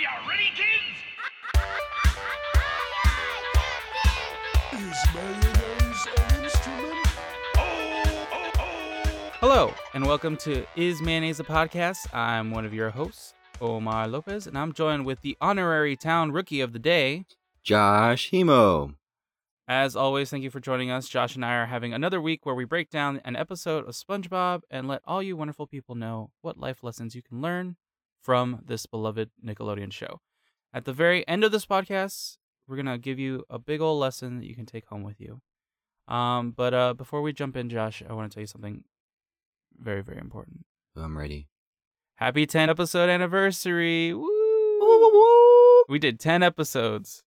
you ready, kids? Is mayonnaise an instrument? Oh, oh, oh. Hello, and welcome to Is Mayonnaise a Podcast? I'm one of your hosts, Omar Lopez, and I'm joined with the honorary town rookie of the day. Josh Hemo. As always, thank you for joining us. Josh and I are having another week where we break down an episode of SpongeBob and let all you wonderful people know what life lessons you can learn from this beloved Nickelodeon show. At the very end of this podcast, we're going to give you a big old lesson that you can take home with you. Um, but uh, before we jump in, Josh, I want to tell you something very, very important. I'm ready. Happy 10 episode anniversary. Woo! We did 10 episodes.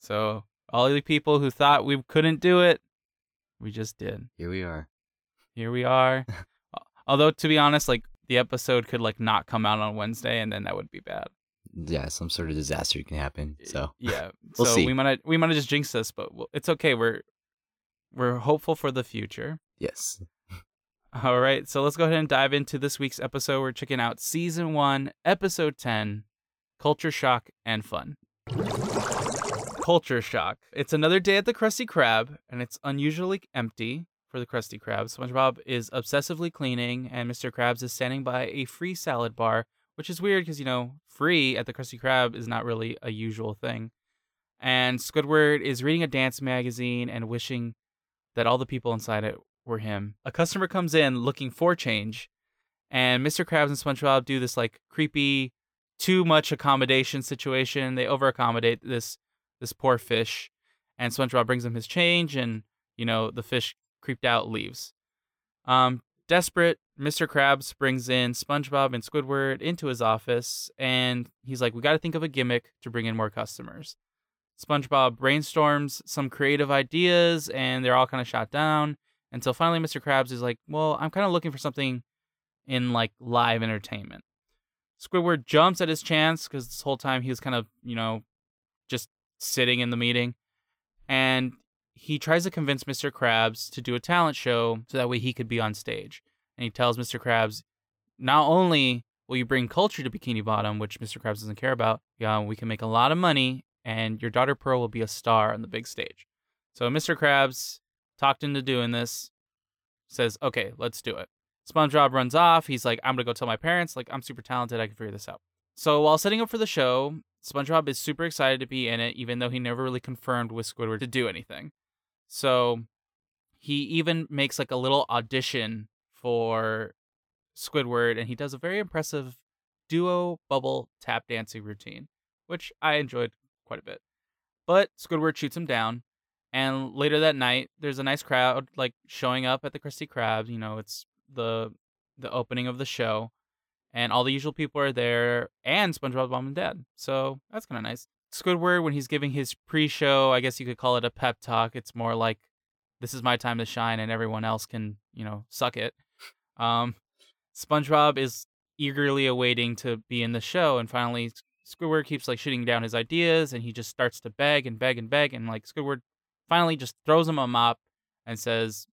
So, all the people who thought we couldn't do it, we just did. Here we are. Here we are. Although to be honest, like the episode could like not come out on Wednesday and then that would be bad. Yeah, some sort of disaster can happen. So Yeah. We'll so see. we might we might have just jinxed this, but we'll- it's okay. We're we're hopeful for the future. yes, All right, so let's go ahead and dive into this week's episode. We're checking out season one, episode 10 Culture Shock and Fun. Culture Shock. It's another day at the Krusty Krab, and it's unusually empty for the Krusty Krab. SpongeBob is obsessively cleaning, and Mr. Krabs is standing by a free salad bar, which is weird because, you know, free at the Krusty Krab is not really a usual thing. And Squidward is reading a dance magazine and wishing that all the people inside it were him. A customer comes in looking for change, and Mr. Krabs and SpongeBob do this like creepy, too much accommodation situation. They over accommodate this this poor fish, and SpongeBob brings him his change, and you know the fish creeped out leaves. Um, desperate, Mr. Krabs brings in SpongeBob and Squidward into his office, and he's like, "We got to think of a gimmick to bring in more customers." SpongeBob brainstorms some creative ideas, and they're all kind of shot down until finally Mr. Krabs is like, "Well, I'm kind of looking for something in like live entertainment." Squidward jumps at his chance because this whole time he was kind of, you know, just sitting in the meeting, and he tries to convince Mr. Krabs to do a talent show so that way he could be on stage. And he tells Mr. Krabs, "Not only will you bring culture to Bikini Bottom, which Mr. Krabs doesn't care about, yeah, we can make a lot of money, and your daughter Pearl will be a star on the big stage." So Mr. Krabs talked into doing this, says, okay, let's do it. SpongeBob runs off. He's like, I'm going to go tell my parents, like, I'm super talented. I can figure this out. So while setting up for the show, SpongeBob is super excited to be in it, even though he never really confirmed with Squidward to do anything. So he even makes like a little audition for Squidward, and he does a very impressive duo bubble tap dancing routine, which I enjoyed quite a bit. But Squidward shoots him down, and later that night, there's a nice crowd like showing up at the Krusty Krab. You know, it's the the opening of the show, and all the usual people are there, and SpongeBob's mom and dad. So that's kind of nice. Squidward, when he's giving his pre-show, I guess you could call it a pep talk. It's more like, "This is my time to shine, and everyone else can, you know, suck it." Um, SpongeBob is eagerly awaiting to be in the show, and finally, Squidward keeps like shooting down his ideas, and he just starts to beg and beg and beg, and like Squidward finally just throws him a mop and says,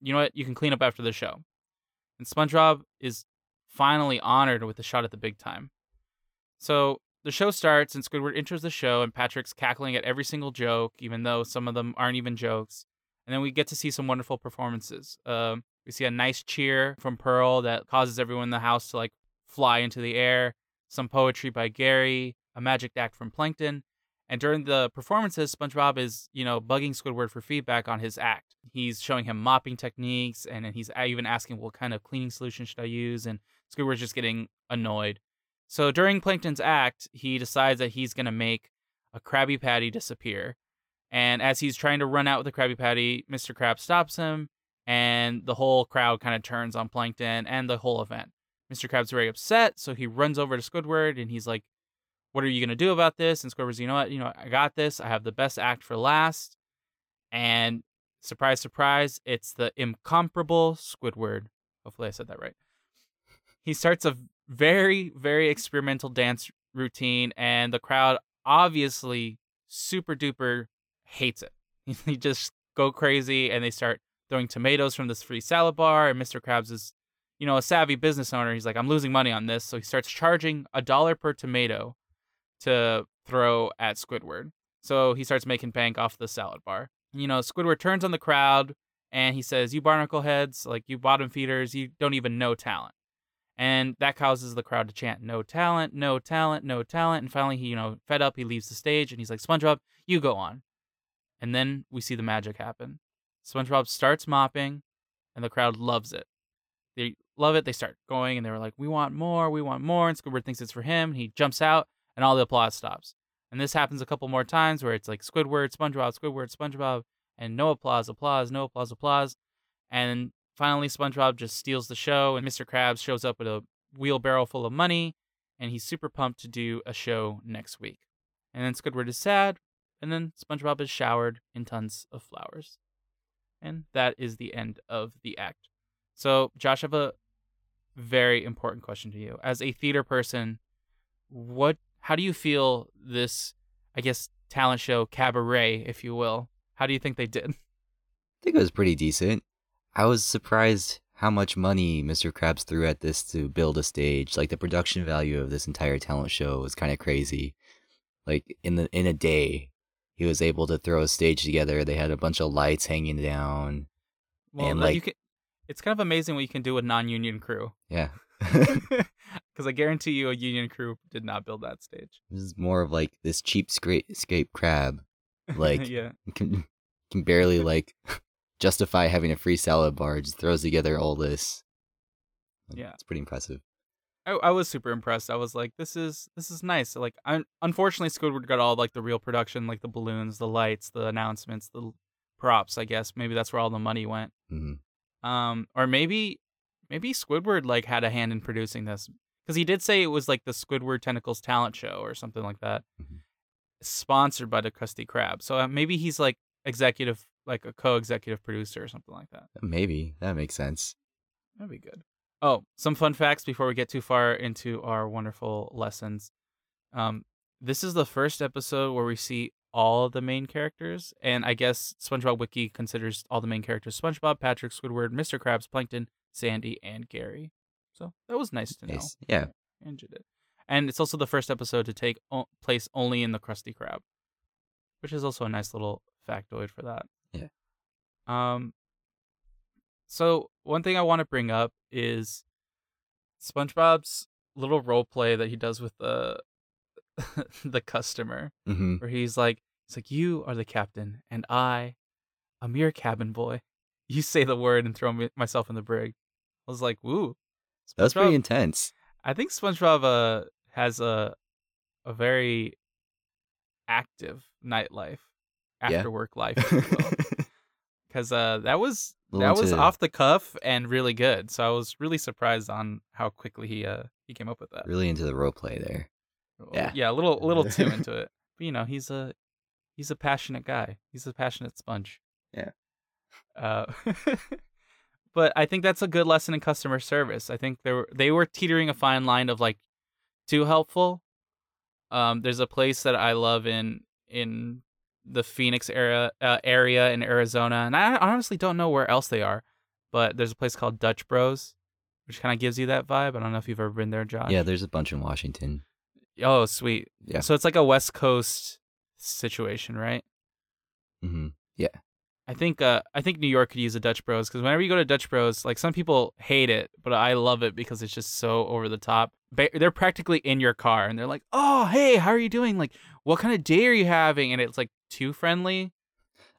"You know what? You can clean up after the show." And SpongeBob is finally honored with a shot at the big time. So the show starts, and Squidward enters the show, and Patrick's cackling at every single joke, even though some of them aren't even jokes. And then we get to see some wonderful performances. Um, we see a nice cheer from Pearl that causes everyone in the house to like fly into the air. Some poetry by Gary, a magic act from Plankton. And during the performances, SpongeBob is, you know, bugging Squidward for feedback on his act. He's showing him mopping techniques, and he's even asking, "What kind of cleaning solution should I use?" And Squidward's just getting annoyed. So during Plankton's act, he decides that he's gonna make a Krabby Patty disappear. And as he's trying to run out with the Krabby Patty, Mr. Krabs stops him, and the whole crowd kind of turns on Plankton and the whole event. Mr. Krabs very upset, so he runs over to Squidward and he's like, "What are you gonna do about this?" And Squidward's, "You know what? You know, I got this. I have the best act for last." And surprise, surprise, it's the incomparable Squidward. Hopefully, I said that right. He starts a very, very experimental dance routine, and the crowd obviously super duper hates it. They just go crazy and they start throwing tomatoes from this free salad bar. And Mr. Krabs is, you know, a savvy business owner. He's like, I'm losing money on this. So he starts charging a dollar per tomato to throw at Squidward. So he starts making bank off the salad bar. You know, Squidward turns on the crowd and he says, You barnacle heads, like you bottom feeders, you don't even know talent. And that causes the crowd to chant, No talent, no talent, no talent. And finally, he, you know, fed up, he leaves the stage and he's like, SpongeBob, you go on. And then we see the magic happen. SpongeBob starts mopping and the crowd loves it. They love it. They start going and they were like, We want more, we want more. And Squidward thinks it's for him. And he jumps out and all the applause stops. And this happens a couple more times where it's like Squidward, SpongeBob, Squidward, SpongeBob, and no applause, applause, no applause, applause. And finally, SpongeBob just steals the show, and Mr. Krabs shows up with a wheelbarrow full of money, and he's super pumped to do a show next week. And then Squidward is sad, and then SpongeBob is showered in tons of flowers. And that is the end of the act. So, Josh, I have a very important question to you. As a theater person, what how do you feel this I guess talent show cabaret, if you will? How do you think they did? I think it was pretty decent. I was surprised how much money Mr. Krabs threw at this to build a stage. Like the production value of this entire talent show was kind of crazy. Like in the in a day, he was able to throw a stage together. They had a bunch of lights hanging down. Well, And, like, you can, it's kind of amazing what you can do with non-union crew. Yeah. Because I guarantee you, a union crew did not build that stage. This is more of like this cheap escape crab. Like yeah, can can barely like justify having a free salad bar. Just throws together all this. Yeah. it's pretty impressive. I, I was super impressed. I was like, this is this is nice. Like, I, unfortunately, Squidward got all like the real production, like the balloons, the lights, the announcements, the props. I guess maybe that's where all the money went. hmm Um, or maybe maybe Squidward like had a hand in producing this because he did say it was like the Squidward Tentacles talent show or something like that, Mhm. sponsored by the Krusty Krab. So uh, maybe he's like executive, like a co-executive producer or something like that. Maybe that makes sense. That'd be good. Oh, some fun facts before we get too far into our wonderful lessons. Um, this is the first episode where we see all the main characters, and I guess SpongeBob Wiki considers all the main characters SpongeBob, Patrick, Squidward, Mr. Krabs, Plankton, Sandy, and Gary. So that was nice to know. Nice. Yeah. Did. And it's also the first episode to take o- place only in the Krusty Krab, which is also a nice little factoid for that. Yeah. Um. So one thing I want to bring up is SpongeBob's little role play that he does with the the customer, hmm where he's like, "It's like, "You are the captain, and I, a mere cabin boy. You say the word and throw me, myself in the brig." I was like, "Woo." That was pretty intense. I think SpongeBob uh, has a a very active nightlife, Yeah. after work life, because uh, that was that was off the cuff and really good. So I was really surprised on how quickly he uh he came up with that. Really into the role play there. yeah. yeah, a little a little too into it. But you know, he's a he's a passionate guy. He's a passionate sponge. Yeah. Uh, but I think that's a good lesson in customer service. I think they were they were teetering a fine line of like too helpful. Um, there's a place that I love in in the Phoenix area uh, area in Arizona, and I honestly don't know where else they are. But there's a place called Dutch Bros, which kind of gives you that vibe. I don't know if you've ever been there, Josh. Yeah, there's a bunch in Washington. Oh, sweet. Yeah. So it's like a West Coast situation, right? hmm Yeah. I think uh I think New York could use a Dutch Bros because whenever you go to Dutch Bros, like some people hate it, but I love it because it's just so over the top. They're practically in your car and they're like, "Oh, hey, how are you doing? Like, what kind of day are you having?" And it's like too friendly.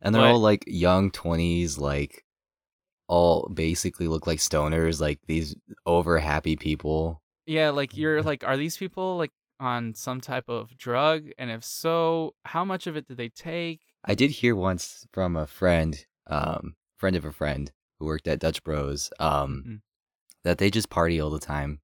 And they're What? all like young 20s, like all basically look like stoners, like these over happy people. Yeah, like you're like, are these people like on some type of drug? And if so, how much of it did they take? I did hear once from a friend, um, friend of a friend who worked at Dutch Bros, um, Mhm. that they just party all the time,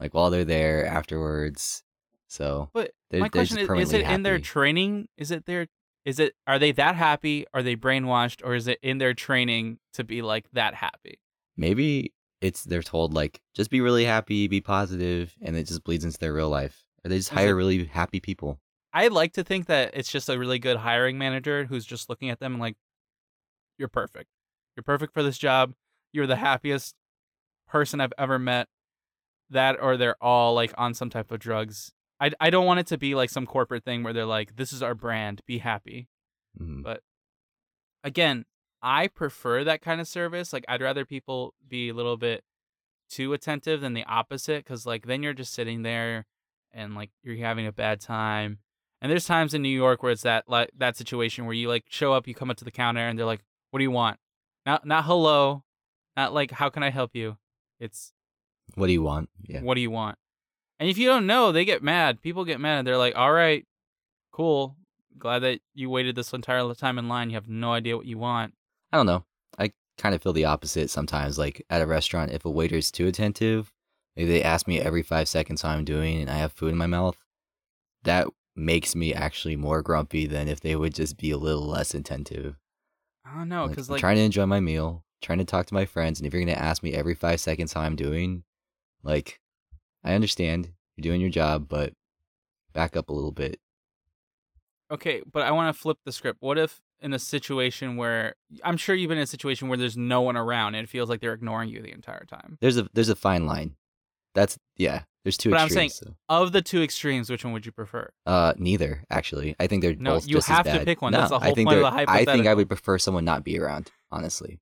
like while they're there afterwards. So But they're, my question just is: Is it in their training? Is it their? Is it? Are they that happy? Are they brainwashed? Or is it in their training to be like that happy? Maybe it's they're told like just be really happy, be positive, and it just bleeds into their real life. Or they just Is hire it- really happy people. I like to think that it's just a really good hiring manager who's just looking at them and like, you're perfect. You're perfect for this job. You're the happiest person I've ever met. That or they're all like on some type of drugs I I don't want it to be like some corporate thing where they're like, "This is our brand, be happy." Mhm. But again, I prefer that kind of service. Like I'd rather people be a little bit too attentive than the opposite cuz like then you're just sitting there and like you're having a bad time. And there's times in New York where it's that like that situation where you like show up, you come up to the counter and they're like, "What do you want?" Not not hello, not like how can I help you? It's What do you want? Yeah. what do you want? And if you don't know, they get mad. People get mad. They're like, "All right, cool. Glad that you waited this entire time in line. You have no idea what you want." I don't know. I kind of feel the opposite sometimes. Like at a restaurant, if a waiter's too attentive, like they ask me every five seconds how I'm doing and I have food in my mouth, that makes me actually more grumpy than if they would just be a little less attentive. I don't know Like, because I'm like, trying to enjoy my meal, trying to talk to my friends, and if you're gonna ask me every five seconds how I'm doing, like, I understand you're doing your job, but back up a little bit. okay, but I want to flip the script. What if in a situation where I'm sure you've been in a situation where there's no one around and it feels like they're ignoring you the entire time. There's a there's a fine line. That's yeah. There's two But I'm saying- extremes. Of the two extremes, which one would you prefer? Uh, neither actually. I think they're No, both you just have to pick one. No, That's the I whole think point of the I think I would prefer someone not be around. Honestly,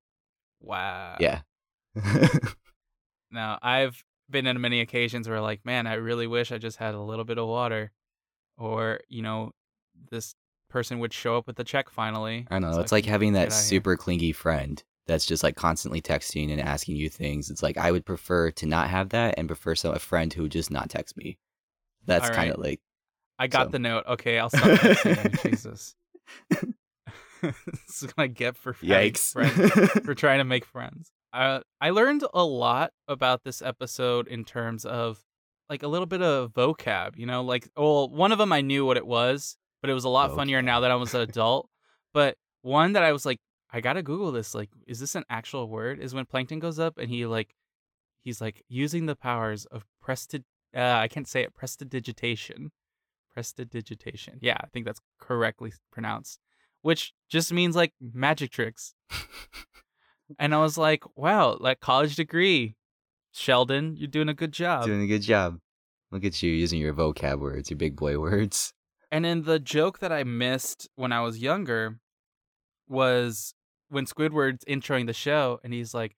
Wow. yeah. Now, I've been in many occasions where, like, man, I really wish I just had a little bit of water, or you know, this person would show up with the check finally. I don't know. so It's like having that outta here. super clingy friend that's just like constantly texting and asking you things. It's like I would prefer to not have that and prefer some a friend who would just not text me. That's All kind of like I got so. the note. Okay, I'll stop texting. Jesus. this is what I get for yikes. friends, for trying to make friends. Uh, I learned a lot about this episode in terms of like a little bit of vocab. You know, like well, one of them I knew what it was, but it was a lot funnier now that I was an adult. But one that I was like, I gotta Google this. Like, is this an actual word? Is when Plankton goes up and he like, he's like using the powers of prestid. Uh, I can't say it. Prestidigitation. Prestidigitation. Yeah, I think that's correctly pronounced. Which just means like magic tricks. and I was like, wow, like college degree, Sheldon, you're doing a good job. doing a good job. Look at you using your vocab words, your big boy words. And then the joke that I missed when I was younger was when Squidward's introing the show and he's like,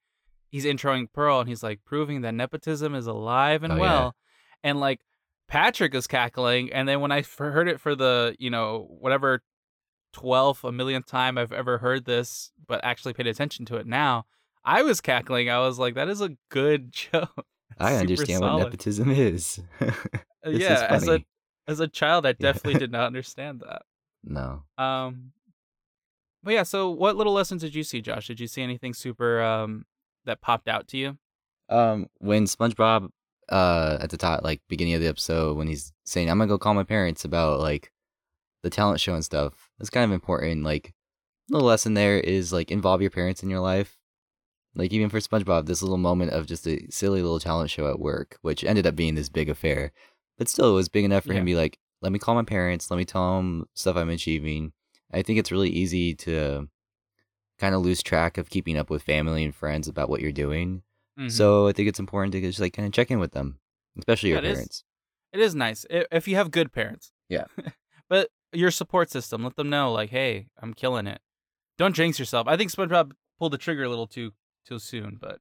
he's introing Pearl and he's like proving that nepotism is alive and Oh, yeah. well. And like Patrick is cackling. And then when I f- heard it for the, you know, whatever 12th, a millionth time I've ever heard this, but actually paid attention to it now, I was cackling. I was like, that is a good joke. I understand solid. what nepotism is. Uh, This is yeah, as a as a child, I Yeah. definitely did not understand that. no. Um, but yeah. So, what little lessons did you see, Josh? Did you see anything super um that popped out to you? Um, when SpongeBob, uh, at the top, like beginning of the episode, when he's saying, "I'm gonna go call my parents about like the talent show and stuff," that's kind of important. Like, the lesson there is like involve your parents in your life. Like even for SpongeBob, this little moment of just a silly little talent show at work, which ended up being this big affair, but still it was big enough for him to be like, "Let me call my parents. Let me tell them stuff I'm achieving." I think it's really easy to kind of lose track of keeping up with family and friends about what you're doing. Mhm. So I think it's important to just like kind of check in with them, especially your Yeah, it is. parents. it is nice if you have good parents. Yeah. but your support system, let them know, like, hey, I'm killing it. Don't jinx yourself. I think SpongeBob pulled the trigger a little too too soon, but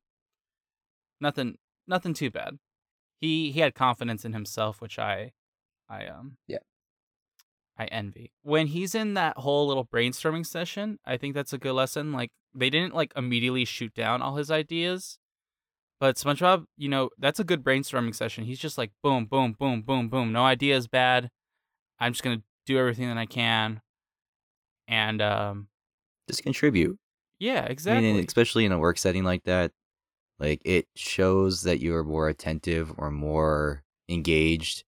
nothing nothing too bad. He he had confidence in himself, which I I um Yeah. I envy. When he's in that whole little brainstorming session, I think that's a good lesson. Like they didn't like immediately shoot down all his ideas. But SpongeBob, you know, that's a good brainstorming session. He's just like boom, boom, boom, boom, boom. No idea is bad. I'm just gonna do everything that I can. And um Just contribute. yeah, I exactly. mean, especially in a work setting like that, like it shows that you are more attentive or more engaged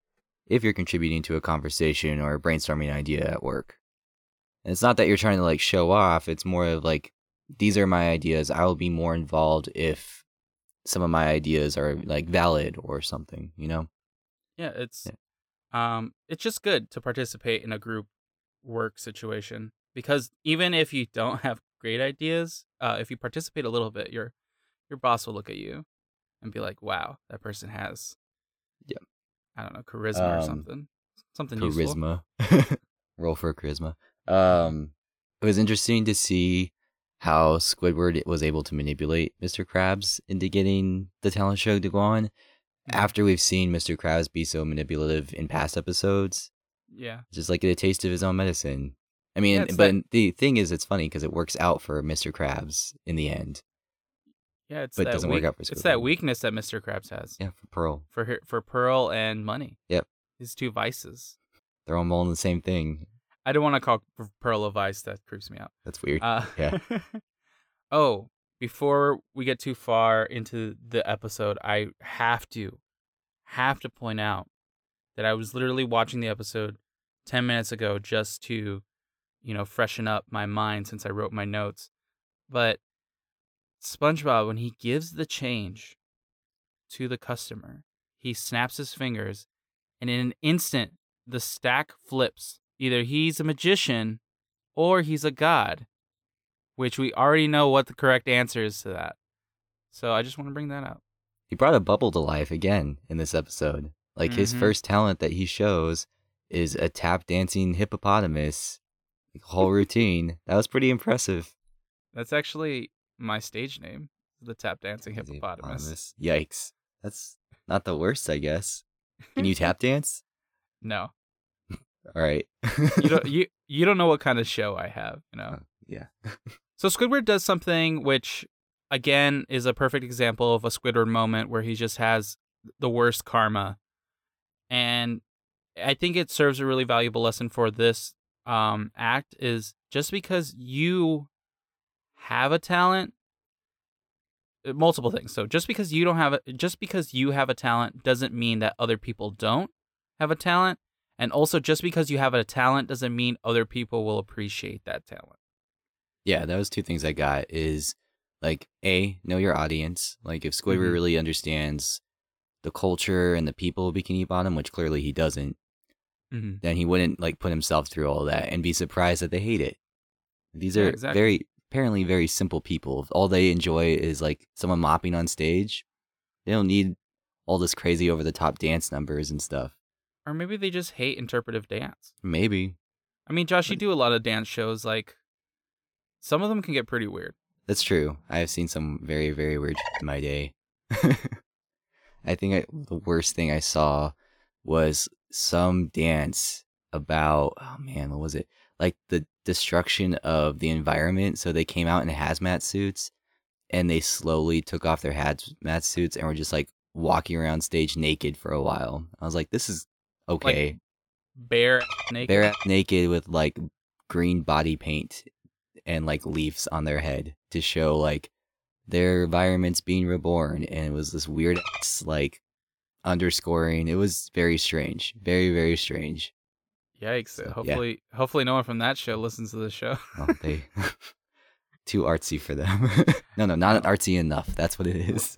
if you're contributing to a conversation or a brainstorming idea at work. And it's not that you're trying to like show off. It's more of like these are my ideas. I will be more involved if some of my ideas are like valid or something. You know. Yeah, it's um it's just good to participate in a group work situation because even if you don't have great ideas, uh if you participate a little bit, your your boss will look at you and be like, "Wow, that person has Yeah. I don't know, charisma or Um, something." Something useful. charisma. Roll for charisma. Um, it was interesting to see how Squidward was able to manipulate Mr. Krabs into getting the talent show to go on. Mhm. After we've seen Mr. Krabs be so manipulative in past episodes, Yeah. just like a taste of his own medicine. I mean, Yeah, but that- the thing is, it's funny because it works out for Mr. Krabs in the end. Yeah, it's But it that doesn't work out for It's that weakness that Mr. Krabs has Yeah, for Pearl. for her, for Pearl and money. Yep. His two vices. They're all in the same thing. I don't want to call Pearl a vice. That creeps me out. That's weird. Uh, Yeah. oh, before we get too far into the episode, I have to, have to point out that I was literally watching the episode 10 minutes ago just to, you know, freshen up my mind since I wrote my notes. But SpongeBob, when he gives the change to the customer, he snaps his fingers, and in an instant, the stack flips. Either he's a magician or he's a god, which we already know what the correct answer is to that. So I just want to bring that up. he brought a bubble to life again in this episode. Like his Mhm. first talent that he shows is a tap dancing hippopotamus. Like, whole routine. That was pretty impressive. That's actually my stage name, the tap dancing hippopotamus. Yikes. That's not the worst, I guess. Can you tap dance? No, All right. you don't. You you don't know what kind of show I have. You know. yeah. So Squidward does something which, again, is a perfect example of a Squidward moment where he just has the worst karma, and I think it serves a really valuable lesson for this um, act. Is just because you have a talent, uh, multiple things. So just because you don't have a, just because you have a talent doesn't mean that other people don't have a talent, and also just because you have a talent doesn't mean other people will appreciate that talent. Yeah, that was two things I got is like A, know your audience. Like if Squidward Mhm. really understands the culture and the people of Bikini Bottom, which clearly he doesn't, Mm-hmm. then he wouldn't like put himself through all that and be surprised that they hate it. These Yeah, are exactly. very apparently very simple people. All they enjoy is like someone mopping on stage, they don't need all this crazy over the top dance numbers and stuff. Or maybe they just hate interpretive dance. Maybe. I mean, Josh, you do a lot of dance shows. Like, some of them can get pretty weird. That's true. I have seen some very, very weird in my day. I think I, the worst thing I saw was some dance about, oh man, what was it? Like the destruction of the environment. So they came out in hazmat suits and they slowly took off their hazmat suits and were just like walking around stage naked for a while. I was like, this is okay. Bare naked. They're naked with like green body paint and like leaves on their head to show like their environment's being reborn and it was this weird like underscoring. It was very strange. Very very strange. Yikes! So, yeah. hopefully, hopefully, no one from that show listens to the show. oh, they too artsy for them. No no not artsy enough. That's what it is.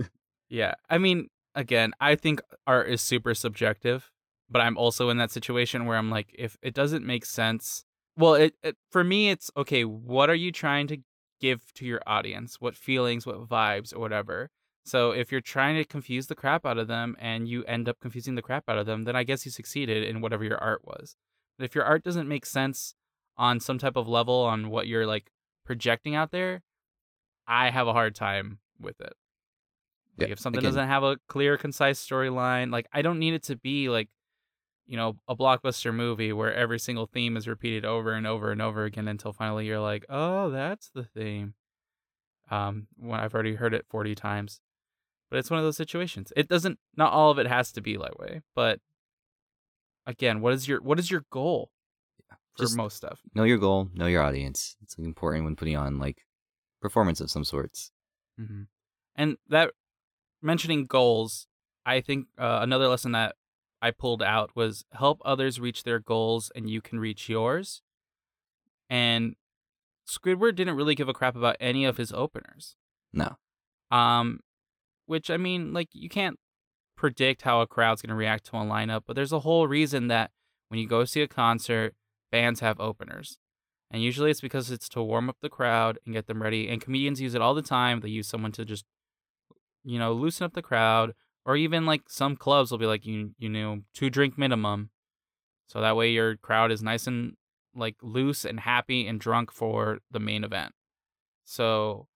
yeah, I mean, again, I think art is super subjective, but I'm also in that situation where I'm like, if it doesn't make sense, well, it, it for me, it's okay. What are you trying to give to your audience? What feelings? What vibes? Or whatever. So if you're trying to confuse the crap out of them and you end up confusing the crap out of them, then I guess you succeeded in whatever your art was. But if your art doesn't make sense on some type of level on what you're like projecting out there, I have a hard time with it. Like Yeah, if something again- doesn't have a clear, concise storyline, like I don't need it to be like, you know, a blockbuster movie where every single theme is repeated over and over and over again until finally you're like, oh, that's the theme. Um, when I've already heard it forty times, but it's one of those situations. It doesn't. Not all of it has to be that way, but again, what is your what is your goal for Just- most stuff? know your goal know your audience it's important when putting on like performance of some sorts hmm And that mentioning goals, I think uh, another lesson that I pulled out was help others reach their goals and you can reach yours. And Squidward didn't really give a crap about any of his openers. no Um, which I mean, like you can't predict how a crowd's gonna react to a lineup, but there's a whole reason that when you go see a concert, bands have openers. And usually it's because it's to warm up the crowd and get them ready. And comedians use it all the time. They use someone to just, you know, loosen up the crowd. Or even like some clubs will be like, you you know, two drink minimum. So that way your crowd is nice and like loose and happy and drunk for the main event. So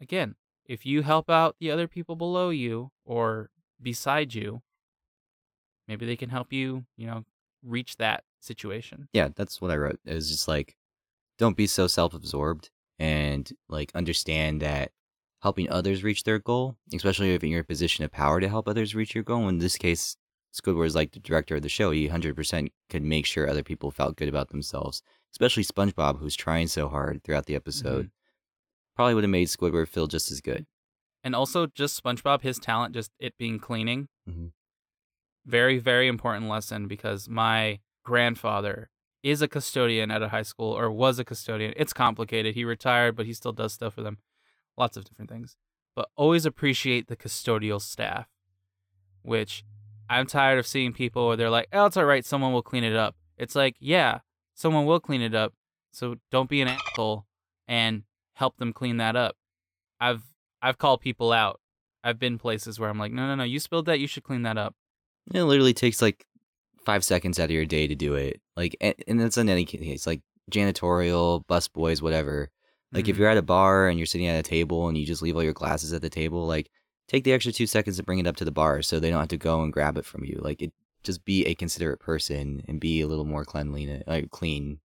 again, if you help out the other people below you or beside you, maybe they can help you, you know, reach that situation. Yeah, that's what I wrote. It was just like, don't be so self absorbed and like understand that helping others reach their goal, especially if you're in a position of power to help others reach your goal. In this case, Squidward is like the director of the show. He 100% could make sure other people felt good about themselves, especially SpongeBob, who's trying so hard throughout the episode. Probably would have made Squidward feel just as good. And also just SpongeBob, his talent, just it being cleaning. Mhm. Very, very important lesson because my grandfather is a custodian at a high school or was a custodian. It's complicated. He retired, but he still does stuff for them. Lots of different things. But always appreciate the custodial staff, which I'm tired of seeing people where they're like, oh, it's all right. Someone will clean it up. It's like, yeah, someone will clean it up. So don't be an asshole and help them clean that up. I've I've called people out. I've been places where I'm like, no, no, no, you spilled that. You should clean that up. It literally takes like five seconds out of your day to do it. Like, and, that's in any case, like janitorial, bus boys, whatever. Like, if Mhm. you're at a bar and you're sitting at a table and you just leave all your glasses at the table, like, take the extra two seconds to bring it up to the bar so they don't have to go and grab it from you. Like, it just be a considerate person and be a little more cleanly, like clean.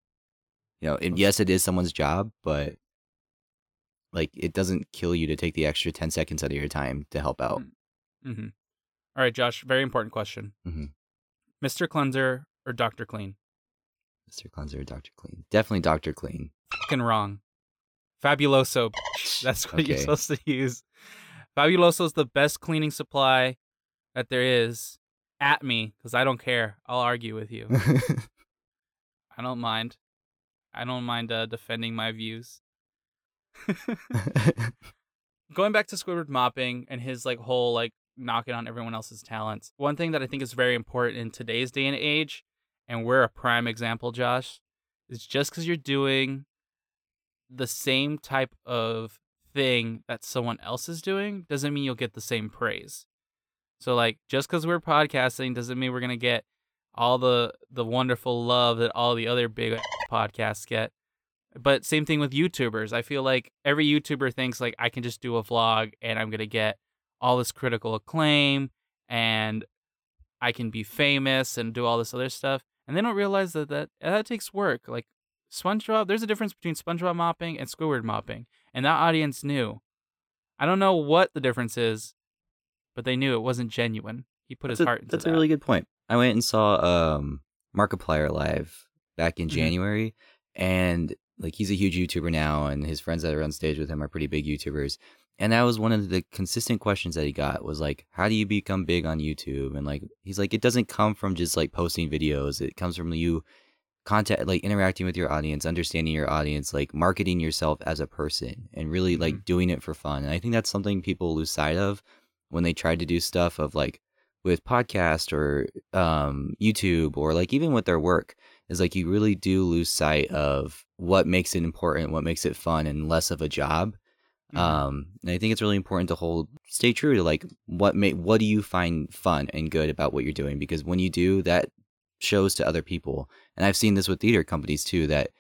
You know, and yes, it is someone's job, but like, it doesn't kill you to take the extra ten seconds out of your time to help out. Mm-hmm. All right, Josh. Very important question. Mhm. Mr. Cleanser or Dr. Clean? Mr. Cleanser, or Doctor Clean, definitely Doctor Clean. Fucking wrong. Fabuloso. That's what you're supposed to use. Fabuloso is the best cleaning supply that there is. At me, because I don't care. I'll argue with you. I don't mind. I don't mind uh, defending my views. going back to Squidward mopping and his like whole like knocking on everyone else's talents. One thing that I think is very important in today's day and age, and we're a prime example, Josh, is just because you're doing the same type of thing that someone else is doing doesn't mean you'll get the same praise. So like just because we're podcasting doesn't mean we're gonna get all the the wonderful love that all the other big podcasts get. But same thing with YouTubers. I feel like every YouTuber thinks like I can just do a vlog and I'm gonna get all this critical acclaim and I can be famous and do all this other stuff. And they don't realize that that, that takes work. Like SpongeBob, there's a difference between SpongeBob mopping and Squidward mopping, and that audience knew. I don't know what the difference is, but they knew it wasn't genuine. He put that's his a, heart into it. that's that. a really good point. I went and saw um Markiplier live back in Mhm. January, and like he's a huge YouTuber now, and his friends that are on stage with him are pretty big YouTubers. And that was one of the consistent questions that he got was like, "How do you become big on YouTube?" And like he's like, "It doesn't come from just like posting videos. It comes from you." Contact like interacting with your audience understanding your audience like marketing yourself as a person and really like doing it for fun. And i think that's something people lose sight of when they try to do stuff of like with podcast or um youtube or like even with their work is like you really do lose sight of what makes it important what makes it fun and less of a job. Mhm. um and i think it's really important to hold stay true to like what make what do you find fun and good about what you're doing? Because when you do that shows to other people and i've seen this with theater companies too that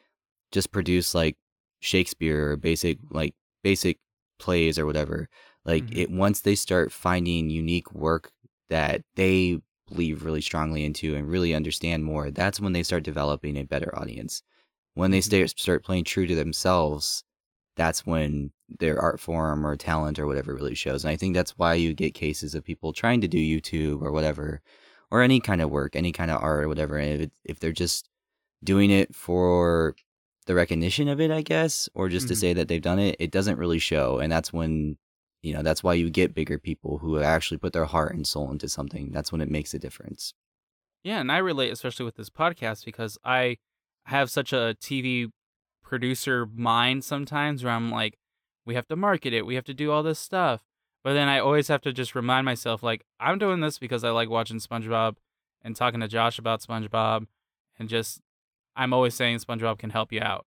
just produce like shakespeare or basic like basic plays or whatever like Mhm. it once they start finding unique work that they believe really strongly into and really understand more that's when they start developing a better audience when they Mhm. start start playing true to themselves that's when their art form or talent or whatever really shows and i think that's why you get cases of people trying to do youtube or whatever or any kind of work any kind of art or whatever and if, if they're just doing it for the recognition of it i guess or just to Mhm. say that they've done it it doesn't really show and that's when you know that's why you get bigger people who actually put their heart and soul into something that's when it makes a difference Yeah, and I relate especially with this podcast because I have such a TV producer mind sometimes where I'm like, we have to market it, we have to do all this stuff. But then I always have to just remind myself, like, I'm doing this because I like watching SpongeBob and talking to Josh about SpongeBob and just I'm always saying SpongeBob can help you out.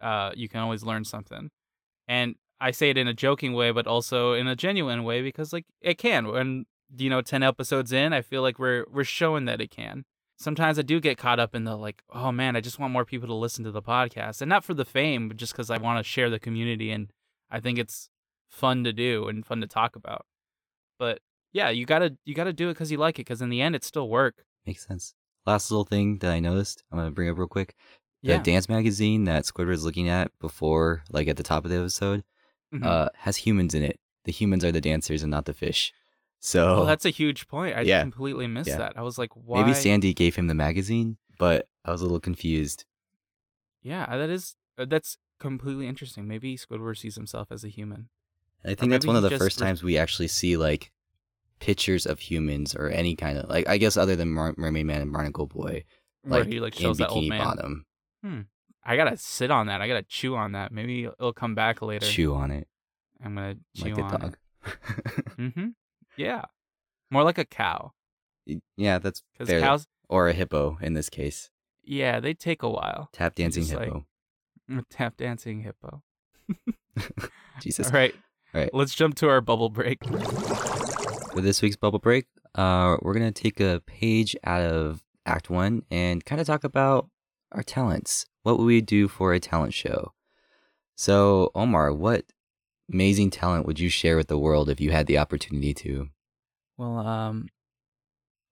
Uh, you can always learn something. And I say it in a joking way, but also in a genuine way because like it can. When you know, ten episodes in, I feel like we're we're showing that it can. sometimes I do get caught up in the like, oh man, I just want more people to listen to the podcast, and not for the fame, but just because I want to share the community, and I think it's fun to do and fun to talk about. But yeah, you gotta you gotta do it because you like it, because in the end, it's still work. Makes sense. Last little thing that I noticed, I'm gonna bring up real quick. The Yeah. dance magazine that Squidward's looking at before, like at the top of the episode, Mhm. uh, has humans in it. The humans are the dancers and not the fish. So oh, that's a huge point. I Yeah. completely missed Yeah. that. I was like, why? maybe Sandy gave him the magazine, but I was a little confused. Yeah, that is uh, that's completely interesting. Maybe Squidward sees himself as a human. I think that's one of the first re- times we actually see like pictures of humans or any kind of like I guess other than Mer- Mermaid Man and Barnacle Boy, Where like, he like in that old Bikini man. Bottom, I gotta sit on that. I gotta chew on that. Maybe it'll come back later. chew on it I'm gonna chew like a dog. it. Mm-hmm. Yeah, more like a cow. yeah, that's Because fair. cows, or a hippo in this case. yeah, they take a while. Tap dancing like, hippo. Mm, Tap dancing hippo. Jesus. All right, All right. let's jump to our bubble break. For this week's bubble break, uh, we're gonna take a page out of Act One and kind of talk about our talents. What would we do for a talent show? So, Omar, what amazing talent would you share with the world if you had the opportunity to? Well, um,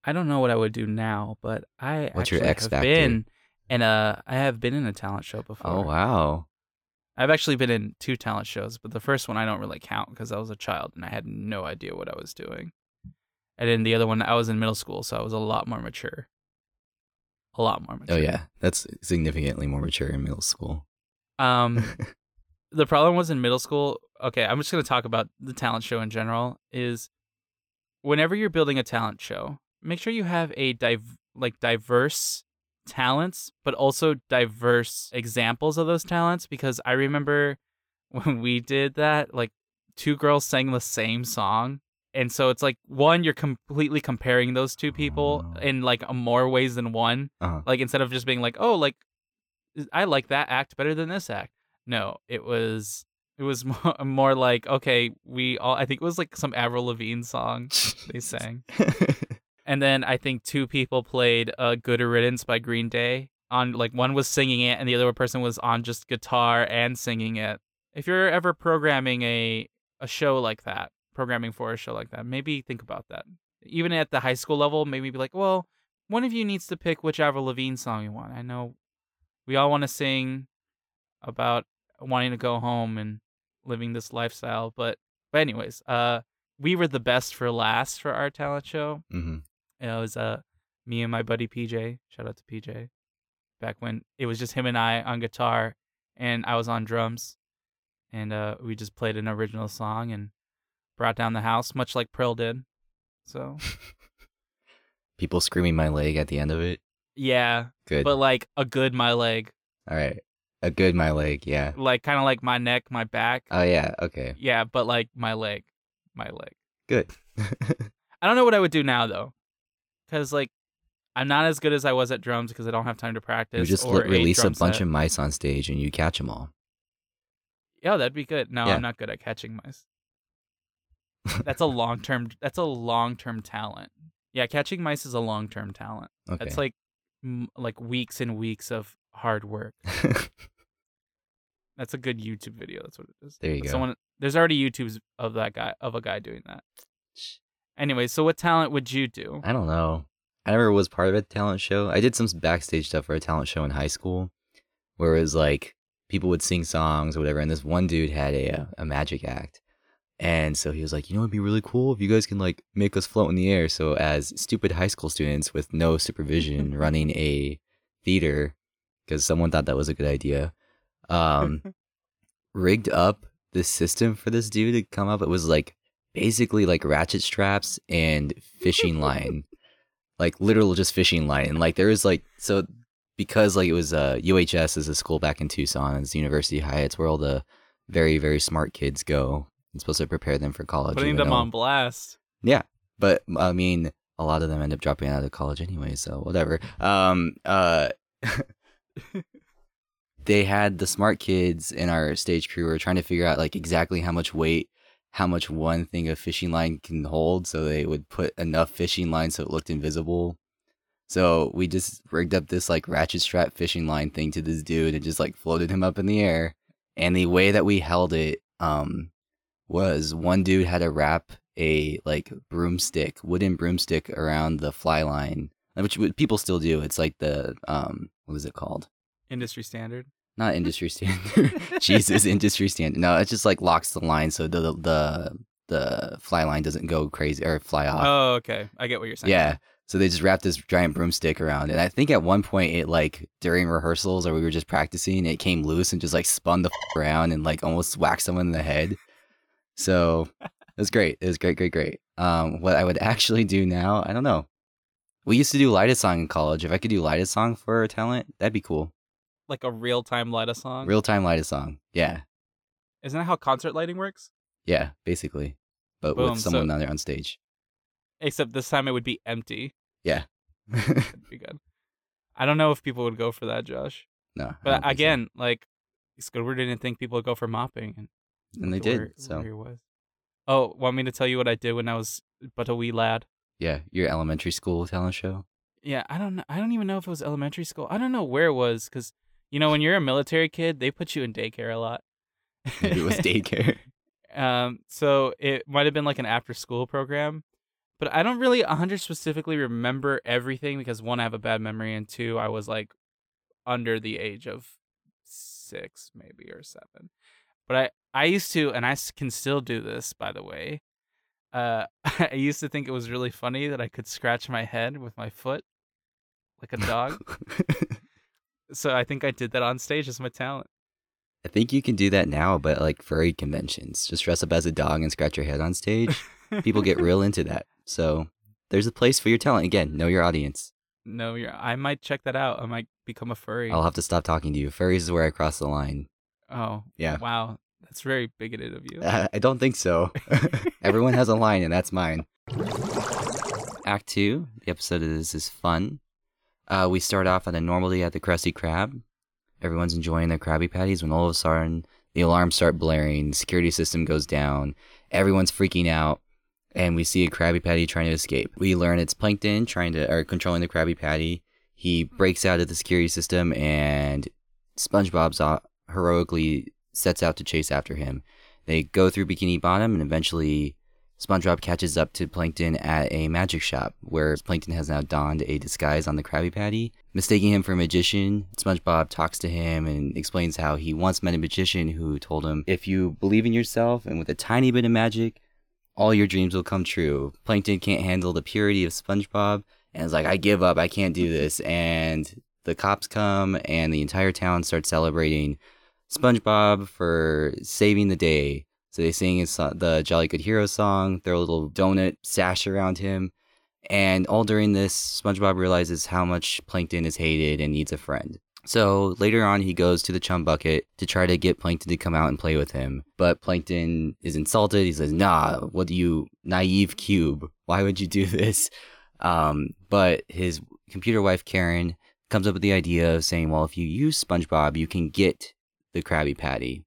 I don't know what I would do now, but I What's your actually X have factor? been in a I have been in a talent show before. Oh wow! I've actually been in two talent shows, but the first one I don't really count because I was a child and I had no idea what I was doing. And then the other one, I was in middle school, so I was a lot more mature. A lot more mature. Oh yeah, that's significantly more mature in middle school. Um, the problem was in middle school. Okay, I'm just gonna talk about the talent show in general. Is whenever you're building a talent show, make sure you have a div- like diverse talents, but also diverse examples of those talents. Because I remember when we did that, like two girls sang the same song. And so it's like one, you're completely comparing those two people in like more ways than one. Uh-huh. Like instead of just being like, oh, like I like that act better than this act. No, it was it was more, more like okay, we all I think it was like some Avril Lavigne song they sang, and then I think two people played uh, "Good Riddance" by Green Day. On like one was singing it, and the other person was on just guitar and singing it. If you're ever programming a a show like that, programming for a show like that, maybe think about that. Even at the high school level, maybe be like, well, one of you needs to pick which Avril Lavigne song you want. I know we all want to sing about wanting to go home and living this lifestyle, but but anyways, uh, we were the best for last for our talent show. hmm It was uh me and my buddy PJ. Shout out to PJ. Back when it was just him and I on guitar, and I was on drums, and uh, we just played an original song and brought down the house, much like Pearl did. So People screaming my leg at the end of it. yeah, Good. but like a good my leg, All right. A good my leg. Yeah. like kind of like my neck, my back. Oh yeah. Okay. Yeah, but like my leg, my leg. Good. I don't know what I would do now though, because like I'm not as good as I was at drums because I don't have time to practice. you just release a drum bunch set. of mice on stage and you catch them all. Yeah, that'd be good. No, Yeah. I'm not good at catching mice. That's a long term. That's a long term talent. Yeah, catching mice is a long term talent. Okay. That's like m- like weeks and weeks of hard work. That's a good YouTube video. That's what it is. There you go. Someone there's already YouTubes of that guy of a guy doing that. Anyway, so what talent would you do? I don't know. I never was part of a talent show. I did some backstage stuff for a talent show in high school, where it was like people would sing songs or whatever, and this one dude had a uh, a magic act, and so he was like, you know, it'd be really cool if you guys can like make us float in the air. So as stupid high school students with no supervision running a theater, because someone thought that was a good idea, um, rigged up the system for this dude to come up. It was like basically like ratchet straps and fishing line like literal just fishing line and like there was like so because like it was uh UHS is a school back in Tucson it's University Heights where all the very very smart kids go it's supposed to prepare them for college Putting them on blast. yeah but I mean a lot of them end up dropping out of college anyway so whatever um uh they had the smart kids in our stage crew were trying to figure out like exactly how much weight how much one thing of fishing line can hold so they would put enough fishing line so it looked invisible So we just rigged up this like ratchet strap fishing line thing to this dude and just like floated him up in the air. And the way that we held it um was one dude had to wrap a like broomstick, wooden broomstick around the fly line, which people still do. It's like the um what is it called? Industry standard. Not industry standard. Jesus, industry standard. No, it just like locks the line so the the the fly line doesn't go crazy or fly off. Oh, okay. I get what you're saying. Yeah. So they just wrapped this giant broomstick around, and I think at one point it like during rehearsals or we were just practicing, it came loose and just like spun the f- around and like almost whacked someone in the head. So it was great. It was great, great, great. Um, what I would actually do now, I don't know. We used to do light a song in college. If I could do light a song for a talent, that'd be cool. Like a real time light a song. Real time light a song. Yeah, Isn't that how concert lighting works? yeah, basically, but Boom, with someone so- on there on stage. Except this time it would be empty. Yeah. That'd be good. I don't know if people would go for that, Josh. no, But think so. again, like Squidward didn't think people would go for mopping, and, and they did. where- so where he was. Oh, want me to tell you what I did when I was but a wee lad? yeah, your elementary school talent show. Yeah, I don't. know. I don't even know if it was elementary school. I don't know where it was because you know when you're a military kid, they put you in daycare a lot. Maybe it was daycare. Um, so it might have been like an after school program, but I don't really 100 specifically remember everything because one, I have a bad memory, and two, I was like under the age of six, maybe or seven. But I, I used to, and I can still do this, by the way. Uh, I used to think it was really funny that I could scratch my head with my foot like a dog. So I think I did that on stage as my talent. I think you can do that now, but like furry conventions. Just dress up as a dog and scratch your head on stage. People get real into that. So there's a place for your talent. Again, know your audience. No, you're. I might check that out. I might become a furry. I'll have to stop talking to you. Furries is where I cross the line. Oh, Yeah. Wow, that's very bigoted of you. I I don't think so. Everyone has a line, and that's mine. Act two, the episode of this is fun. Uh, we start off on a normal day at the Krusty Krab. Everyone's enjoying their Krabby Patties when all of a sudden the alarms start blaring, security system goes down, everyone's freaking out, and we see a Krabby Patty trying to escape. We learn it's Plankton trying to or controlling the Krabby Patty. He breaks out of the security system, and SpongeBob's heroically sets out to chase after him. They go through Bikini Bottom, and eventually SpongeBob catches up to Plankton at a magic shop where Plankton has now donned a disguise on the Krabby Patty. Mistaking him for a magician, SpongeBob talks to him and explains how he once met a magician who told him, If you believe in yourself and with a tiny bit of magic, all your dreams will come true. Plankton can't handle the purity of SpongeBob and is like, I give up, I can't do this. And the cops come and the entire town starts celebrating SpongeBob for saving the day. So they sing his, the Jolly Good Hero song, a little donut sash around him. And all during this, SpongeBob realizes how much Plankton is hated and needs a friend. So later on, he goes to the chum bucket to try to get Plankton to come out and play with him. But Plankton is insulted. He says, Nah, what do you, naive cube? Why would you do this? Um, but his computer wife, Karen, comes up with the idea of saying, Well, if you use SpongeBob, you can get the Krabby Patty.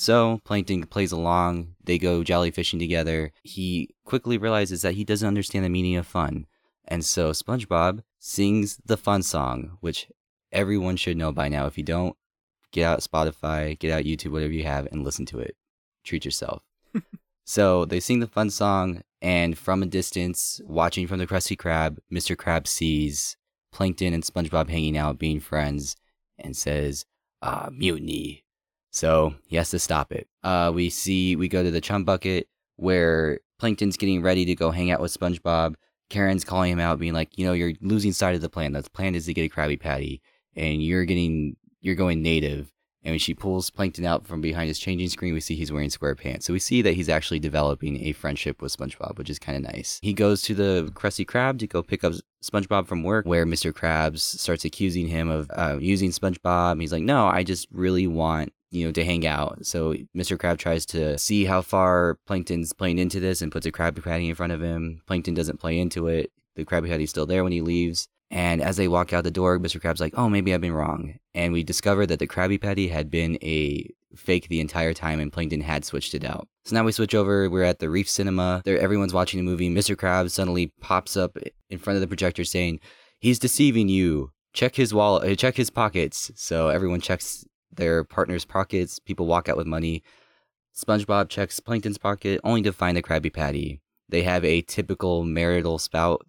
So Plankton plays along. They go jellyfishing together. He quickly realizes that he doesn't understand the meaning of fun. And so SpongeBob sings the fun song, which everyone should know by now. If you don't, get out Spotify, get out YouTube, whatever you have, and listen to it. Treat yourself. so they sing the fun song, and from a distance, watching from the Krusty Krab, Mr. Krab sees Plankton and SpongeBob hanging out, being friends, and says, ah, mutiny. So he has to stop it. Uh, we see, we go to the chum bucket where Plankton's getting ready to go hang out with SpongeBob. Karen's calling him out, being like, you know, you're losing sight of the plan. The plan is to get a Krabby Patty, and you're getting, you're going native. And when she pulls Plankton out from behind his changing screen, we see he's wearing square pants. So we see that he's actually developing a friendship with SpongeBob, which is kind of nice. He goes to the Krusty Krab to go pick up SpongeBob from work, where Mr. Krabs starts accusing him of uh, using SpongeBob. He's like, no, I just really want you know, to hang out. So Mr. Crab tries to see how far Plankton's playing into this and puts a Krabby Patty in front of him. Plankton doesn't play into it. The Krabby Patty's still there when he leaves. And as they walk out the door, Mr. Crab's like, oh, maybe I've been wrong. And we discover that the Krabby Patty had been a fake the entire time and Plankton had switched it out. So now we switch over. We're at the Reef Cinema. There, everyone's watching a movie. Mr. Crab suddenly pops up in front of the projector saying, he's deceiving you. Check his wallet, uh, check his pockets. So everyone checks their partner's pockets. People walk out with money. SpongeBob checks Plankton's pocket only to find a Krabby Patty. They have a typical marital spout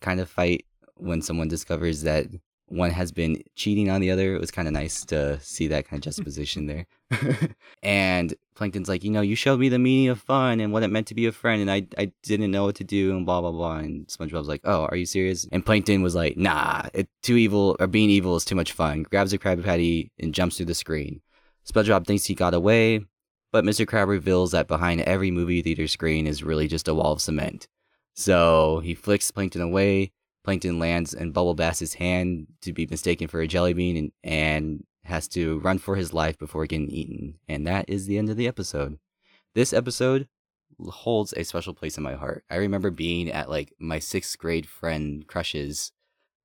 kind of fight when someone discovers that one has been cheating on the other. It was kind of nice to see that kind of juxtaposition there. and Plankton's like, you know, you showed me the meaning of fun and what it meant to be a friend, and I, I didn't know what to do, and blah, blah, blah. And SpongeBob's like, oh, are you serious? And Plankton was like, nah, it, too evil, or being evil is too much fun. Grabs a Krabby Patty and jumps through the screen. SpongeBob thinks he got away, but Mr. Crab reveals that behind every movie theater screen is really just a wall of cement. So he flicks Plankton away. Plankton lands in Bubble Bass's hand to be mistaken for a jelly bean and, and has to run for his life before getting eaten. And that is the end of the episode. This episode holds a special place in my heart. I remember being at like my sixth grade friend Crush's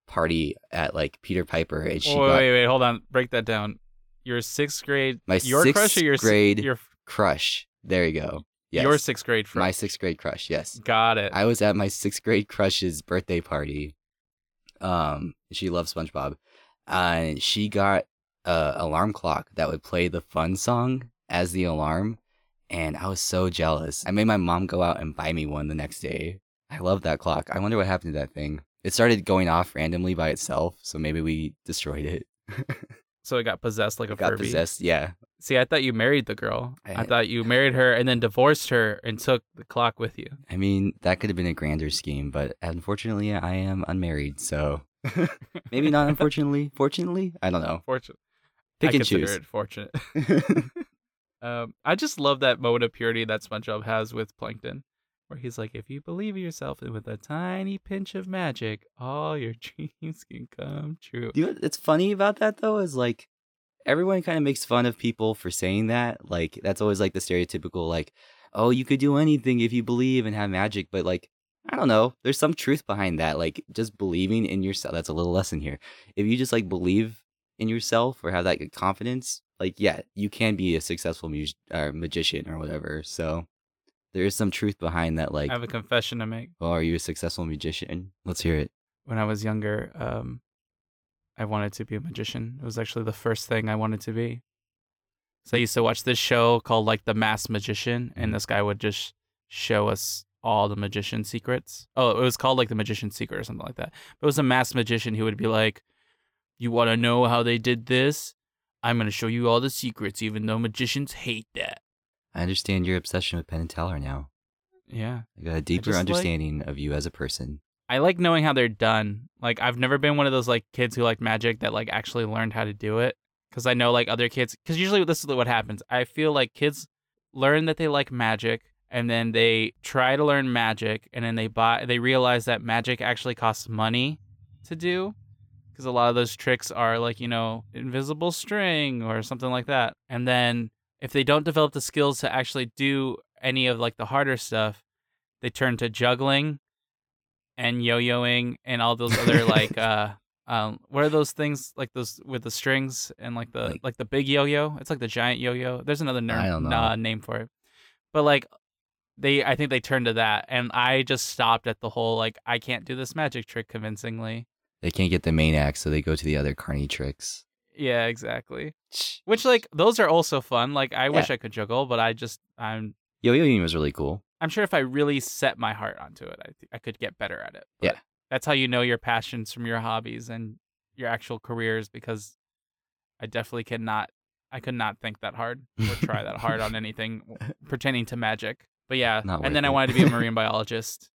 party at like Peter Piper and she wait, got wait, wait, hold on. Break that down. Your sixth grade. My your sixth crush or your grade Your crush. There you go. Yes. your sixth grade friend. my sixth grade crush, yes. Got it. I was at my sixth grade crush's birthday party. Um, she loves SpongeBob, and she got a alarm clock that would play the fun song as the alarm, and I was so jealous. I made my mom go out and buy me one the next day. I love that clock. I wonder what happened to that thing. It started going off randomly by itself, so maybe we destroyed it. so it got possessed like a It got Furby. possessed. Yeah, See, I thought you married the girl. I, I- thought you married her and then divorced her and took the clock with you. I mean that could have been a grander scheme, but unfortunately, I am unmarried, so maybe not. Unfortunately, fortunately, I don't know. Fortunate. Pick I and consider choose. it fortunate. um, I just love that moment of purity that SpongeBob has with Plankton, where he's like, "If you believe in yourself and with a tiny pinch of magic, all your dreams can come true." You know what's funny about that though is like everyone kind of makes fun of people for saying that. Like that's always like the stereotypical like, oh, you could do anything if you believe and have magic, but like I don't know. There's some truth behind that. Like just believing in yourself. That's a little lesson here. If you just like believe in yourself or have that good confidence, like yeah, you can be a successful mu- or magician or whatever. So there is some truth behind that. Like, I have a confession to make. oh, are you a successful magician? Let's hear it. When I was younger, um, I wanted to be a magician. It was actually the first thing I wanted to be. So I used to watch this show called like The Masked Magician, and mm-hmm. this guy would just show us all the magician secrets. Oh, it was called like The Magician Secret or something like that. But it was a masked magician who would be like, "You want to know how they did this? I'm going to show you all the secrets, even though magicians hate that." I understand your obsession with Penn and Teller now. Yeah. I got a deeper just like- understanding of you as a person. I like knowing how they're done. Like I've never been one of those like kids who like magic that like actually learned how to do it because I know like other kids because usually this is what happens. I feel like kids learn that they like magic and then they try to learn magic and then they buy they realize that magic actually costs money to do because a lot of those tricks are like you know invisible string or something like that and then if they don't develop the skills to actually do any of like the harder stuff they turn to juggling and yo-yoing and all those other like uh um what are those things like those with the strings and like the like, Like- the big yo-yo? It's like the giant yo-yo. There's another ner- I don't know. uh, name for it. But like they i think they turned to that and i just stopped at the whole like i can't do this magic trick convincingly. They can't get the main act, so they go to the other carny tricks. yeah exactly. Which like those are also fun. Like i wish i could juggle but i just i'm Yo Yo was really cool. I'm sure if i really set my heart onto it i, th- I could get better at it but Yeah. that's how you know your passions from your hobbies and your actual careers because i definitely cannot i could not think that hard or try that hard on anything pertaining to magic but yeah and then i wanted to be a marine biologist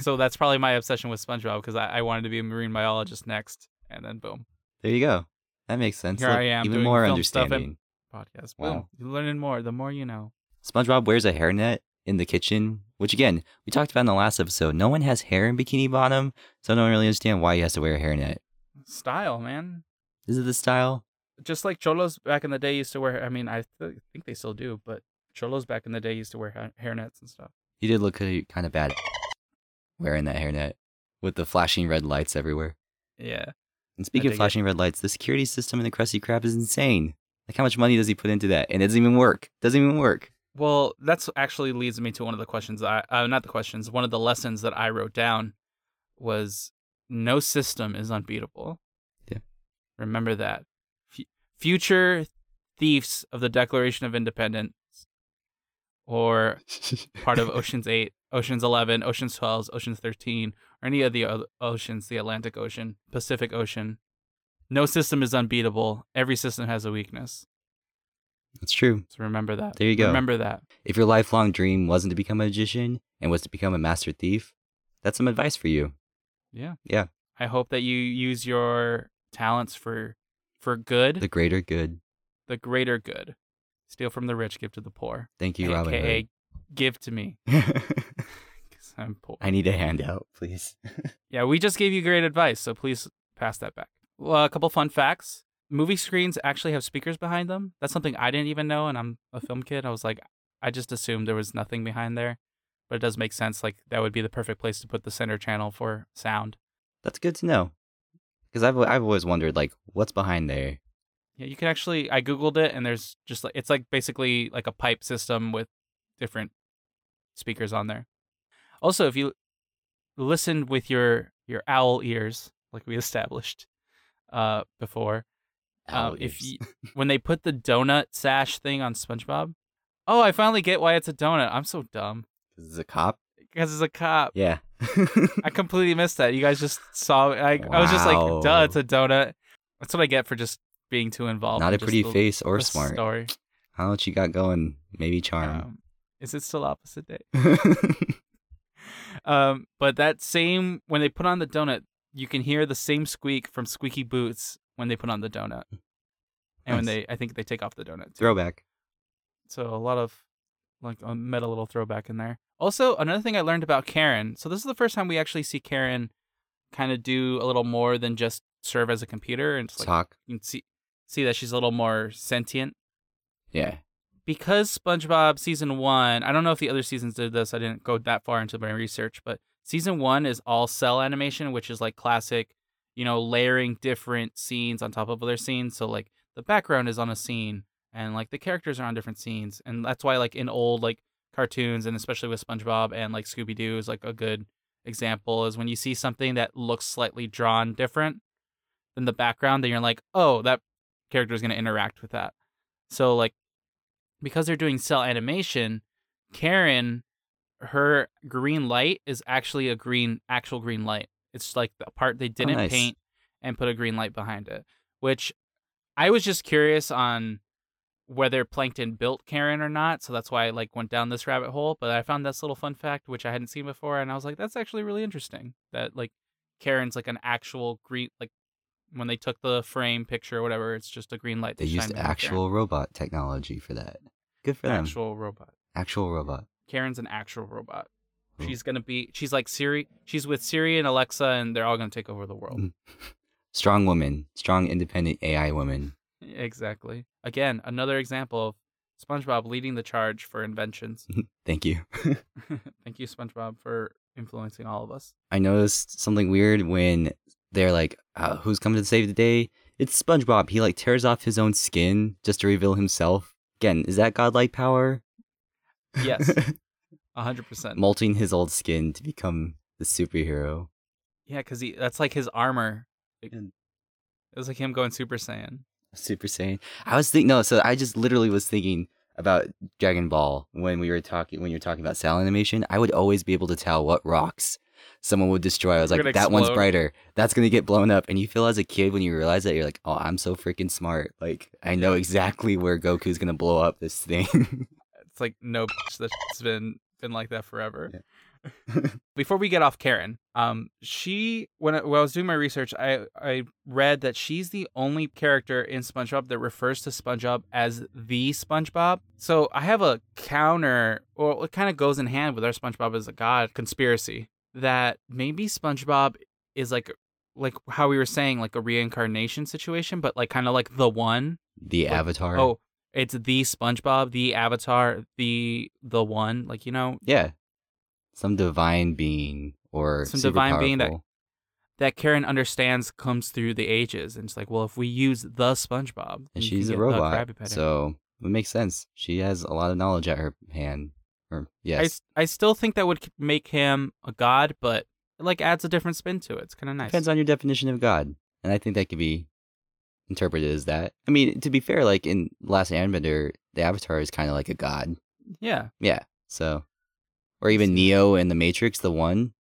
so that's probably my obsession with spongebob because I, I wanted to be a marine biologist next and then boom there you go. That makes sense. Here Look, I am Even more film stuff and- understanding. podcast boom Wow. you're learning more the more you know SpongeBob wears a hairnet in the kitchen, which again we talked about in the last episode. No one has hair in Bikini Bottom, so I don't really understand why he has to wear a hairnet. style man Is it the style? just like cholos back in the day used to wear i mean i th- think they still do but cholos back in the day used to wear ha- hairnets and stuff He did look kind of bad wearing that hairnet with the flashing red lights everywhere. yeah And speaking of dig it. flashing red lights, the security system in the Krusty Krab is insane. Like how much money does he put into that? And it doesn't even work. Doesn't even work. Well that's actually leads me to one of the questions i uh, not the questions one of the lessons that i wrote down was no system is unbeatable. Yeah. Remember that. F- future thieves of the Declaration of Independence or part of Ocean's 8, Ocean's 11, Ocean's 12, Ocean's 13, or any of the other oceans, the Atlantic Ocean, Pacific Ocean. No system is unbeatable. Every system has a weakness. It's true. So remember that. There you go. Remember that. If your lifelong dream wasn't to become a magician and was to become a master thief, that's some advice for you. Yeah. Yeah. I hope that you use your talents for for good, The greater good. The greater good. Steal from the rich, give to the poor. Thank you, Robin AKA give to me. 'cause I'm poor. I need a handout, please. Yeah, we just gave you great advice, so please pass that back. Well, a couple fun facts. Movie screens actually have speakers behind them. That's something I didn't even know, and I'm a film kid. I was like, I just assumed there was nothing behind there, but it does make sense. Like that would be the perfect place to put the center channel for sound. That's good to know. Because I've I've always wondered like what's behind there. Yeah, you can actually. I googled it, and there's just like it's like basically like a pipe system with different speakers on there. Also, if you listen with your your owl ears, like we established uh before, um, if you, when they put the donut sash thing on SpongeBob, oh, I finally get why it's a donut. I'm so dumb This is a cop. because it's a cop. Yeah. I completely missed that. You guys just saw. I I was just like, duh, it's a donut. That's what I get for just being too involved. Not a pretty the- face or smart. Story. How much you got going? Maybe charm. Um, is it still opposite day? Um, but that same when they put on the donut, you can hear the same squeak from Squeaky Boots when they put on the donut, and when they I think they take off the donut. Too. Throwback. So a lot of like a meta little throwback in there. Also, another thing I learned about Karen. So this is the first time we actually see Karen kind of do a little more than just serve as a computer, and like Talk. you can see see that she's a little more sentient. Yeah. because SpongeBob season one, I don't know if the other seasons did this. I didn't go that far into my research, but season one is all cel animation, which is like classic, you know, layering different scenes on top of other scenes. So like the background is on a scene and like the characters are on different scenes. And that's why like in old like cartoons and especially with SpongeBob and like Scooby Doo is like a good example is when you see something that looks slightly drawn different than the background, then you're like, oh, that character is going to interact with that. So like because they're doing cel animation, Karen, her green light is actually a green, actual green light. It's like the part they oh, didn't nice. paint and put a green light behind it. Which I was just curious on whether Plankton built Karen or not, so that's why I like went down this rabbit hole. But I found this little fun fact which I hadn't seen before, and I was like, that's actually really interesting. That like Karen's like an actual green like when they took the frame picture or whatever, it's just a green light. They used behind Karen. actual robot technology for that. Good for them. actual robot. Actual robot. Karen's an actual robot. Cool. She's gonna be. She's like Siri. She's with Siri and Alexa, and they're all gonna take over the world. Mm. Strong woman. Strong independent AI woman. Exactly. Again, another example of SpongeBob leading the charge for inventions. Thank you. Thank you, SpongeBob, for influencing all of us. I noticed something weird when they're like, uh, "Who's coming to save the day?" It's SpongeBob. He like tears off his own skin just to reveal himself. Again, is that godlike power? Yes, hundred percent. Molting his old skin to become the superhero. Yeah, because he that's like his armor. It, And- it was like him going Super Saiyan. Super Saiyan. I was thinking no, so I just literally was thinking about Dragon Ball when we were talking when you were talking about cel animation. I would always be able to tell what rocks someone would destroy. I was They're like, that one's brighter. That's gonna get blown up. And you feel as a kid when you realize that you're like, oh, I'm so freaking smart. Like I know exactly where Goku's gonna blow up this thing. It's like no, that's been been like that forever. Before we get off Karen, um, she when I, when I was doing my research, I I read that she's the only character in SpongeBob that refers to SpongeBob as the SpongeBob. So I have a counter, or it kind of goes in hand with our SpongeBob as a god conspiracy that maybe SpongeBob is like like how we were saying like a reincarnation situation, but like kind of like the one. the Like, Avatar. Oh, it's the SpongeBob, the Avatar, the the one. Like you know, yeah, some divine being or Some divine being that- that Karen understands comes through the ages, and it's like, well, if we use the SpongeBob, and she's a robot, so it makes sense. She has a lot of knowledge at her hand. Or I, yes, s- I still think that would make him a god, but it like adds a different spin to it. It's kind of nice. Depends on your definition of God, and I think that could be interpreted as that. I mean, to be fair, like in Last Airbender, the Avatar is kind of like a god. yeah. Yeah. So, or even Neo in the Matrix, the one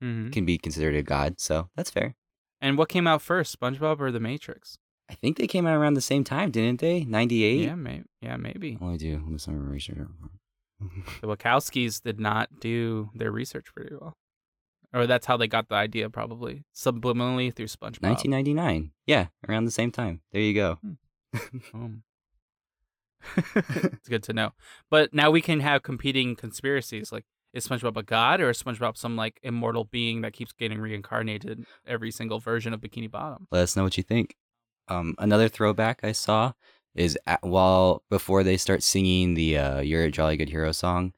hmm can be considered a god. So that's fair. And what came out first, SpongeBob or The Matrix? I think they came out around the same time, didn't they? Ninety eight. Yeah, maybe. Yeah, maybe. All I do is some research. The Wachowskis did not do their research very well, or that's how they got the idea, probably subliminally through SpongeBob. 1999. Yeah, around the same time. There you go. Boom. it's good to know. But now we can have competing conspiracies. Like, is SpongeBob a god or is SpongeBob some like immortal being that keeps getting reincarnated every single version of Bikini Bottom? Let us know what you think. Um, another throwback I saw is at, while before they start singing the uh, "You're a Jolly Good Hero" song,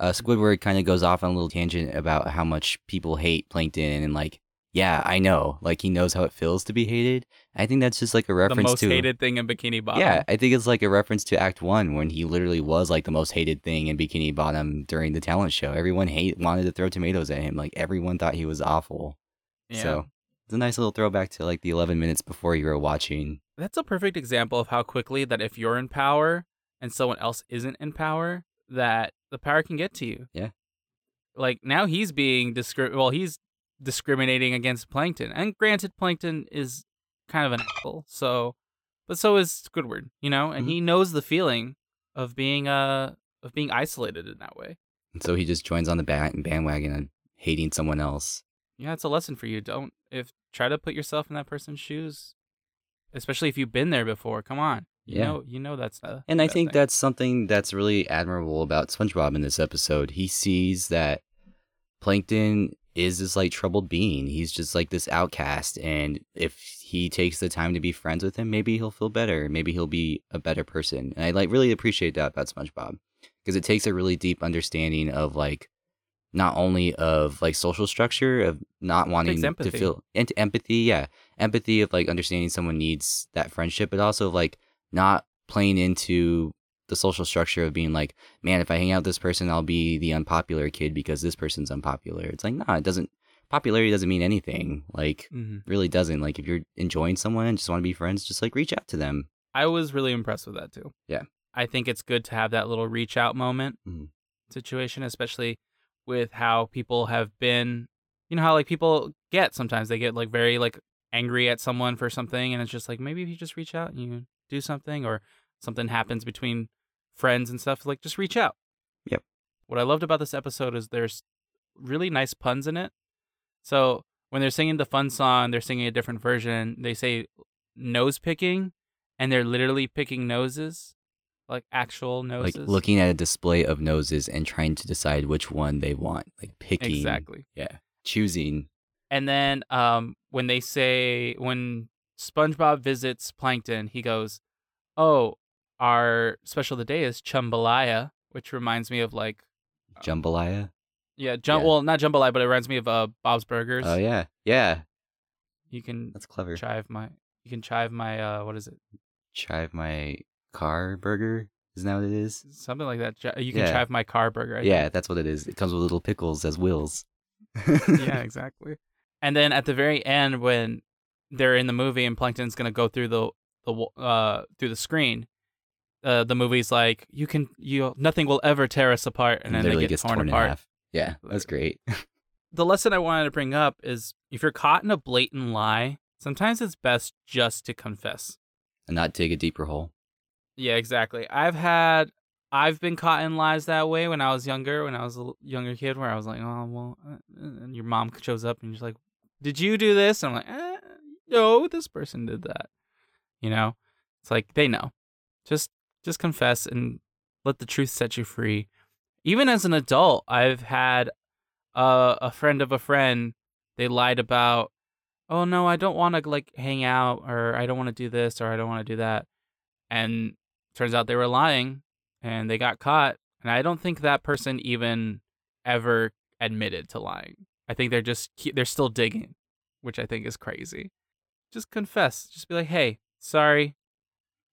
uh, Squidward kind of goes off on a little tangent about how much people hate Plankton and like, yeah, I know, like he knows how it feels to be hated. I think that's just like a reference to The most to hated thing in Bikini Bottom. Yeah, I think it's like a reference to Act One when he literally was like the most hated thing in Bikini Bottom during the talent show. Everyone hate wanted to throw tomatoes at him. Like everyone thought he was awful. Yeah. So it's a nice little throwback to like the 11 minutes before you were watching. That's a perfect example of how quickly that if you're in power and someone else isn't in power, that the power can get to you. Yeah. Like now he's being discri- well, he's discriminating against Plankton. And granted Plankton is kind of an asshole. So but so is Squidward, you know, and Mhm. he knows the feeling of being uh of being isolated in that way. And so he just joins on the band- bandwagon and hating someone else. Yeah, it's a lesson for you. Don't if try to put yourself in that person's shoes. Especially if you've been there before. Come on. You Yeah. know you know that's And I think thing. that's something that's really admirable about SpongeBob in this episode. He sees that Plankton is this like troubled being. He's just like this outcast. And if he takes the time to be friends with him, maybe he'll feel better. Maybe he'll be a better person. And I like really appreciate that about SpongeBob because it takes a really deep understanding of like not only of like social structure of not wanting to feel and empathy, yeah, empathy of like understanding someone needs that friendship, but also of, like not playing into the social structure of being like, man, if I hang out with this person, I'll be the unpopular kid because this person's unpopular. It's like, nah, it doesn't. Popularity doesn't mean anything. Like, Mhm. really doesn't. Like, if you're enjoying someone and just want to be friends, just like reach out to them. I was really impressed with that too. Yeah. I think it's good to have that little reach out moment Mhm. situation, especially with how people have been, you know, how like people get sometimes they get like very like angry at someone for something. And it's just like, maybe if you just reach out and you do something or something happens between friends and stuff, like just reach out. Yep. What I loved about this episode is there's really nice puns in it. So when they're singing the fun song, they're singing a different version. They say nose picking, and they're literally picking noses, like actual noses. Like looking at a display of noses and trying to decide which one they want. Like picking. exactly. Yeah. Choosing. And then um, when they say when SpongeBob visits Plankton, he goes, "Oh, our special of the day is Chumbalaya," which reminds me of like Jambalaya. yeah, jum- Yeah. well not Jambalaya, but it reminds me of uh, Bob's Burgers. Oh, yeah. Yeah. You can That's clever. chive my you can chive my uh what is it Chive my car burger. Isn't that what it is? something like that. You can Yeah. chive my car burger. I think. Yeah, that's what it is. It comes with little pickles as wheels. yeah, exactly. And then at the very end, when they're in the movie and Plankton's gonna go through the the uh through the screen, uh, the movie's like, "You can, you nothing will ever tear us apart," and, then they get gets torn, torn, apart. Yeah, that's great. The lesson I wanted to bring up is if you're caught in a blatant lie, sometimes it's best just to confess. and not dig a deeper hole. Yeah, exactly. I've had I've been caught in lies that way when I was younger, when I was a younger kid, where I was like, oh well, uh, and your mom shows up and you're like, did you do this? And I'm like, eh, no, this person did that. You know, it's like they know. Just just confess and let the truth set you free. Even as an adult, I've had uh, a friend of a friend. They lied about, oh no, I don't want to like hang out, or I don't want to do this, or I don't want to do that, and turns out they were lying, and they got caught. And I don't think that person even ever admitted to lying. I think they're just they're still digging, which I think is crazy. Just confess. Just be like, hey, sorry,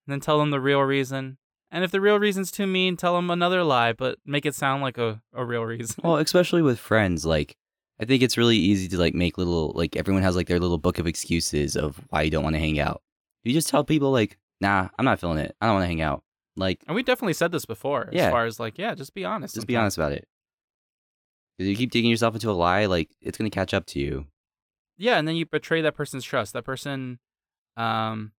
and then tell them the real reason. And if the real reason's too mean, tell them another lie, but make it sound like a, a real reason. Well, especially with friends, like I think it's really easy to like make little like everyone has like their little book of excuses of why you don't want to hang out. You just tell people like, nah, I'm not feeling it. I don't want to hang out. Like, And we definitely said this before, Yeah. as far as like, yeah, just be honest. just be honest about it. Because you keep digging yourself into a lie, like it's gonna catch up to you. Yeah, and then you betray that person's trust. That person, um,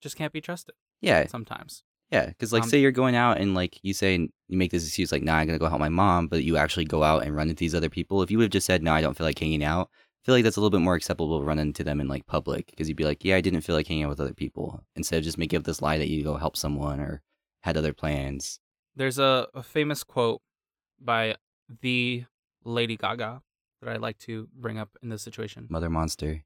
just can't be trusted Yeah, sometimes. yeah. Because like, Um, say you're going out and like you say you make this excuse like, nah, I'm gonna go help my mom, but you actually go out and run into these other people. If you would have just said, no, I don't feel like hanging out, I feel like that's a little bit more acceptable to run into them in like public because you'd be like, yeah, I didn't feel like hanging out with other people instead of just making up this lie that you go help someone or had other plans. There's a, a famous quote by the Lady Gaga that I like to bring up in this situation. Mother monster.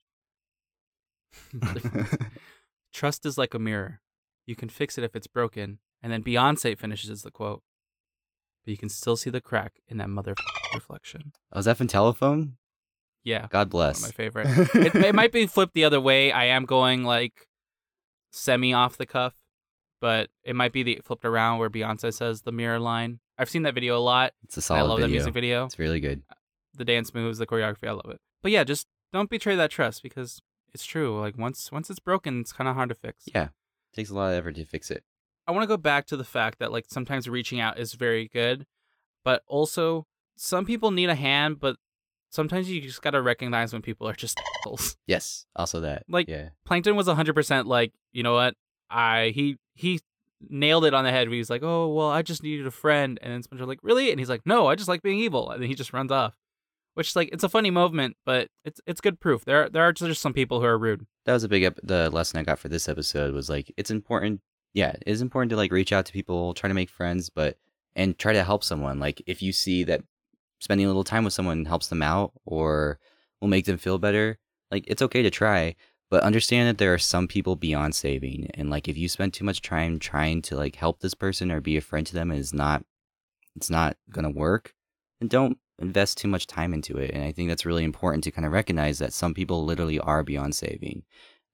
Trust is like a mirror. You can fix it if it's broken. And then Beyonce finishes the quote. But you can still see the crack in that mother reflection. oh, is that from Telephone? Yeah. God bless. my favorite. it, it might be flipped the other way. I am going like semi off the cuff, but it might be the flipped around where Beyonce says the mirror line. I've seen that video a lot. It's a solid I love that music video. It's really good. The dance moves, the choreography, I love it. But yeah, just don't betray that trust because it's true. Like once once it's broken, it's kind of hard to fix. Yeah. it takes a lot of effort to fix it. I want to go back to the fact that like sometimes reaching out is very good, but also some people need a hand, but sometimes you just got to recognize when people are just assholes. Yes. Also that. Like- yeah. Plankton was 100% like, you know what? I he he nailed it on the head. He was like, "Oh, well, I just needed a friend." And then SpongeBob like, "Really?" And he's like, "No, I just like being evil." And then he just runs off. Which like it's a funny moment, but it's it's good proof. There are, there are just some people who are rude. that was a big ep- the lesson I got for this episode was like it's important yeah it is important to like reach out to people try to make friends but and try to help someone like if you see that spending a little time with someone helps them out or will make them feel better like it's okay to try but understand that there are some people beyond saving and like if you spend too much time trying to like help this person or be a friend to them and not it's not gonna work then don't invest too much time into it and i think that's really important to kind of recognize that some people literally are beyond saving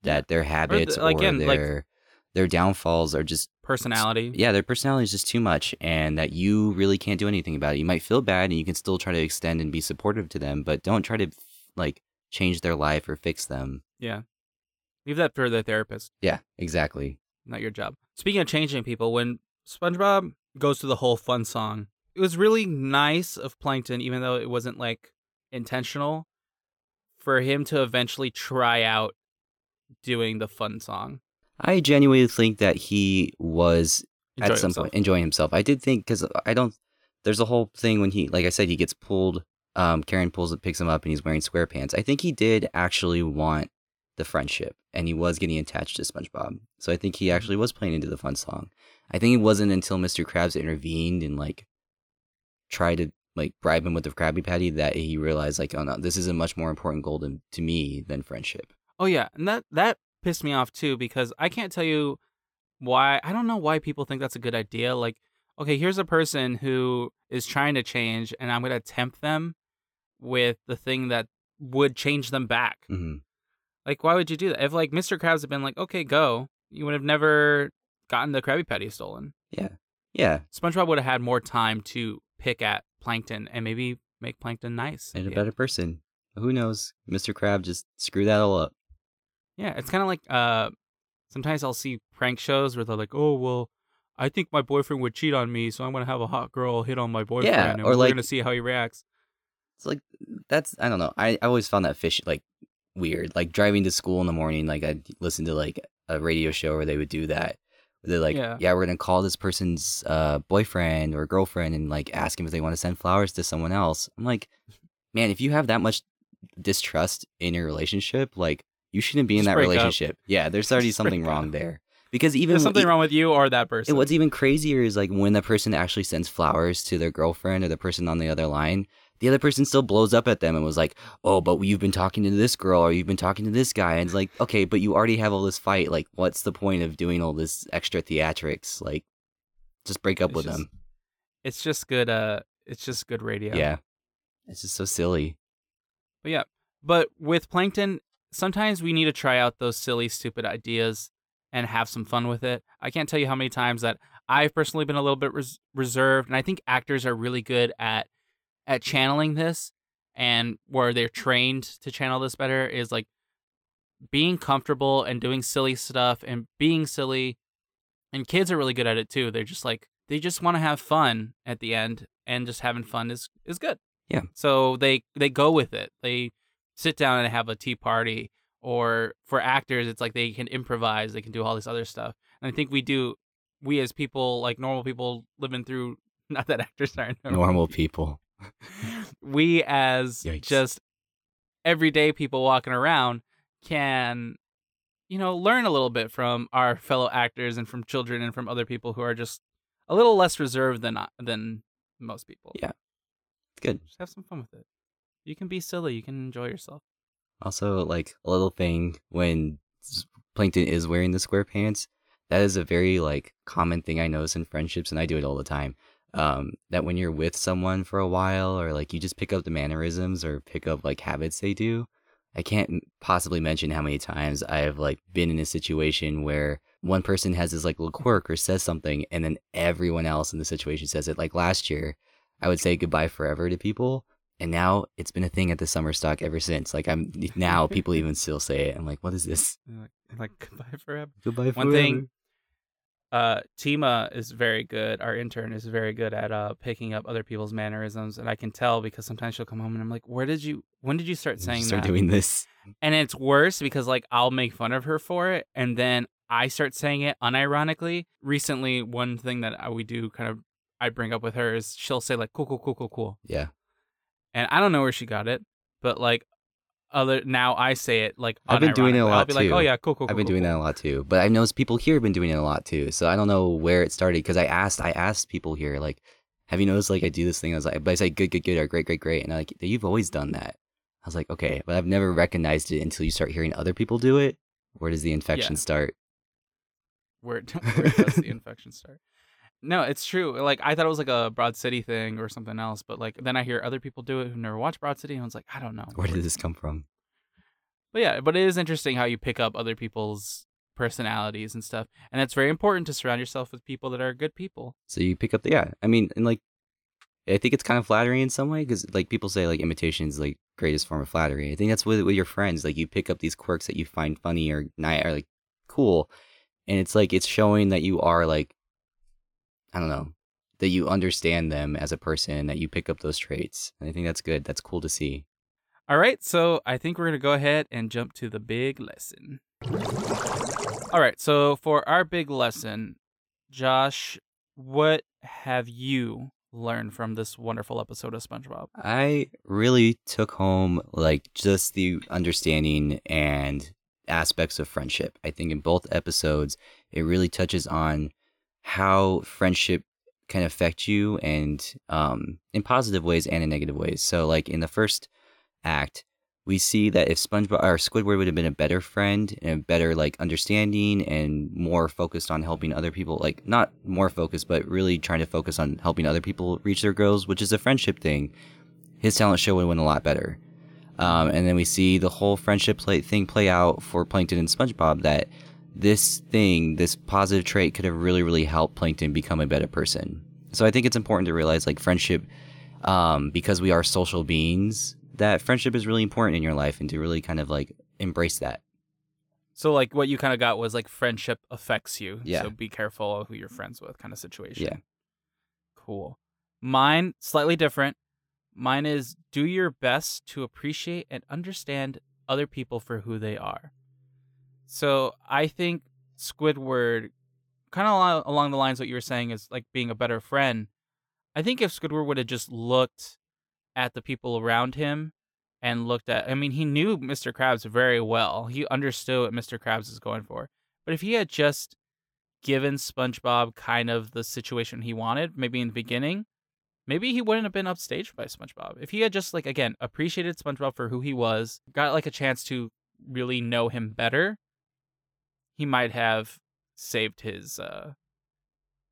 that their habits or, again, like- their their downfalls are just Personality. yeah their personality is just too much and that you really can't do anything about it you might feel bad and you can still try to extend and be supportive to them but don't try to like change their life or fix them Yeah. Leave that for the therapist, yeah exactly not your job. Speaking of changing people, when SpongeBob goes through the whole fun song, it was really nice of Plankton, even though it wasn't like intentional, for him to eventually try out doing the fun song. i genuinely think that he was Enjoy at some himself. point enjoying himself i did think because i don't there's a whole thing when he like i said he gets pulled um karen pulls it, picks him up and he's wearing square pants i think he did actually want the friendship and he was getting attached to spongebob so i think he actually was playing into the fun song i think it wasn't until mr krabs intervened and like tried to like bribe him with the krabby patty that he realized like oh no this is a much more important goal to, to me than friendship Oh yeah, and that that pissed me off too because I can't tell you why. I don't know why people think that's a good idea. Like, okay, here's a person who is trying to change, and I'm gonna tempt them with the thing that would change them back. hmm Like, why would you do that? If like Mr. Krabs had been like, okay, go, you would have never gotten the Krabby Patty stolen. yeah yeah SpongeBob would have had more time to pick at Plankton and maybe make Plankton nice. and a Yeah. better person who knows mr crab just screw that all up Yeah, it's kind of like uh, sometimes I'll see prank shows where they're like, "Oh, well, I think my boyfriend would cheat on me, so I'm gonna have a hot girl hit on my boyfriend, and or we're like- gonna see how he reacts." It's like that's I don't know. I, I always found that fish like weird. Like driving to school in the morning, like I'd listen to like a radio show where they would do that. They're like, Yeah. yeah. we're gonna call this person's uh, boyfriend or girlfriend and like ask him if they want to send flowers to someone else. I'm like, man, if you have that much distrust in your relationship, like you shouldn't be in Just that break up. relationship. Yeah, there's already Just something wrong up. there. Because even There's something e- wrong with you or that person. and what's even crazier is like when the person actually sends flowers to their girlfriend or the person on the other line, the other person still blows up at them and was like, "Oh, but you've been talking to this girl or you've been talking to this guy," and it's like, okay, but you already have all this fight. Like, what's the point of doing all this extra theatrics? Like, just break up It's with just- them. it's just good. Uh, it's just good radio. Yeah. it's just so silly. But yeah, but with Plankton, sometimes we need to try out those silly, stupid ideas and have some fun with it. I can't tell you how many times that I've personally been a little bit res- reserved, and I think actors are really good at at channeling this and where they're trained to channel this better is like being comfortable and doing silly stuff and being silly. And kids are really good at it too. They're just like they just want to have fun at the end and just having fun is is good. Yeah. So they they go with it. They sit down and have a tea party or for actors it's like they can improvise, they can do all this other stuff. And I think we do we as people like normal people living through not that actors aren't Normal people. We as Yikes. just everyday people walking around can you know learn a little bit from our fellow actors and from children and from other people who are just a little less reserved than than most people Yeah. Good. just have some fun with it you can be silly you can enjoy yourself Also, like a little thing when Plankton is wearing the square pants, that is a very like common thing I notice in friendships, and I do it all the time. Um, that when you're with someone for a while, or like you just pick up the mannerisms or pick up like habits they do. I can't possibly mention how many times I have like been in a situation where one person has this like little quirk or says something, and then everyone else in the situation says it. Like last year, I would say goodbye forever to people, and now it's been a thing at the summer stock ever since. Like I'm now people even still say it. I'm like, what is this? Like, like goodbye forever Goodbye forever. One thing- uh tima is very good our intern is very good at uh picking up other people's mannerisms and i can tell because sometimes she'll come home and i'm like where did you when did you start saying that? Start that doing this. And it's worse because like I'll make fun of her for it and then I start saying it unironically. Recently, one thing that I- we do kind of I bring up with her is she'll say like cool cool cool cool cool. Yeah. And I don't know where she got it, but like other now I say it like I've been doing it a unironically. I'll lot, be like, too. "Oh yeah, cool cool I've been cool, doing cool." that a lot too, but I've noticed people here have been doing it a lot too. So I don't know where it started because I asked, I asked people here, like, have you noticed like I do this thing? I was like, but I say good, good, good, or great, great, great, and they're like you've always done that. I was like, okay, but I've never recognized it until you start hearing other people do it. Where does the infection Yeah. start? Where, where does the infection start? No, it's true. Like I thought it was like a Broad City thing or something else, but like then I hear other people do it who never watched Broad City, and I was like, I don't know. Where did this come from? But yeah, but it is interesting how you pick up other people's personalities and stuff. And it's very important to surround yourself with people that are good people. So you pick up the yeah. I mean, and like, I think it's kind of flattering in some way because like people say like imitation is like greatest form of flattery. I think that's with with your friends. Like you pick up these quirks that you find funny or nice or like cool, and it's like it's showing that you are like, I don't know, that you understand them as a person. That you pick up those traits. And I think that's good. That's cool to see. All right, so I think we're going to go ahead and jump to the big lesson. All right, so for our big lesson, Josh, what have you learned from this wonderful episode of SpongeBob? I really took home like just the understanding and aspects of friendship. I think in both episodes, it really touches on how friendship can affect you and um, in positive ways and in negative ways. So, like in the first act, we see that if SpongeBob or Squidward would have been a better friend and a better like understanding and more focused on helping other people, like not more focused, but really trying to focus on helping other people reach their goals, which is a friendship thing, his talent show would have went a lot better. Um, and then we see the whole friendship play, thing play out for Plankton and SpongeBob that this thing, this positive trait could have really, really helped Plankton become a better person. So I think it's important to realize like friendship, um, because we are social beings, that friendship is really important in your life and to really kind of like embrace that. So, like, what you kind of got was like friendship affects you. Yeah. So be careful who you're friends with, kind of situation. Yeah. Cool. Mine, slightly different. Mine is do your best to appreciate and understand other people for who they are. So I think Squidward, kind of along, the lines of what you were saying, is like being a better friend. I think if Squidward would have just looked at the people around him and looked at, I mean, he knew Mr. Krabs very well. He understood what Mr. Krabs is going for. But if he had just given SpongeBob kind of the situation he wanted, maybe in the beginning, maybe he wouldn't have been upstaged by SpongeBob. If he had just like again appreciated SpongeBob for who he was, got like a chance to really know him better, he might have saved his uh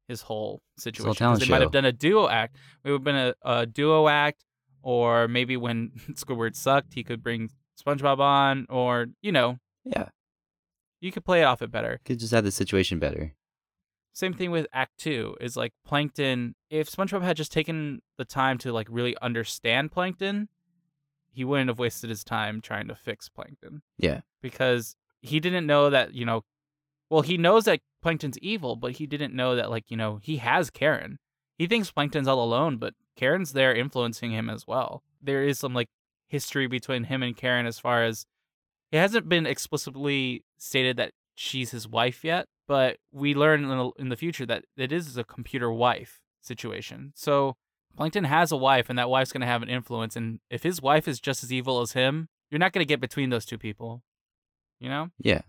his whole situation. 'Cause talent they might have done a duo act. It would have been a, a duo act, or maybe when Squidward sucked, he could bring SpongeBob on, or you know, Yeah. you could play it off it better. Could just have the situation better. Same thing with Act Two is like Plankton. If SpongeBob had just taken the time to like really understand Plankton, he wouldn't have wasted his time trying to fix Plankton Yeah. because he didn't know that, you know, well, he knows that Plankton's evil, but he didn't know that, like, you know, he has Karen. He thinks Plankton's all alone, but Karen's there influencing him as well. There is some, like, history between him and Karen as far as it hasn't been explicitly stated that she's his wife yet, but we learn in the, in the future that it is a computer wife situation. So Plankton has a wife, and that wife's going to have an influence. And if his wife is just as evil as him, you're not going to get between those two people. You know? Yeah.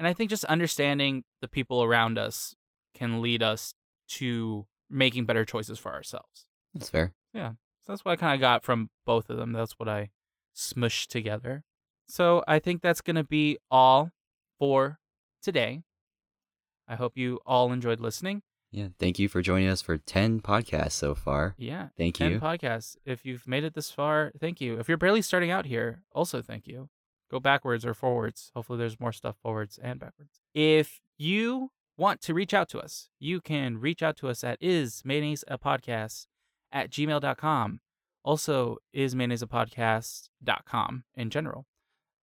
And I think just understanding the people around us can lead us to making better choices for ourselves. That's fair. Yeah. So that's what I kind of got from both of them. That's what I smushed together. So I think that's going to be all for today. I hope you all enjoyed listening. Yeah. Thank you for joining us for 10 podcasts so far. Yeah. Thank 10 you. podcasts. If you've made it this far, thank you. If you're barely starting out here, also thank you. Go backwards or forwards. Hopefully, there's more stuff forwards and backwards. If you want to reach out to us, you can reach out to us at is at gmail.com. Also, is in general.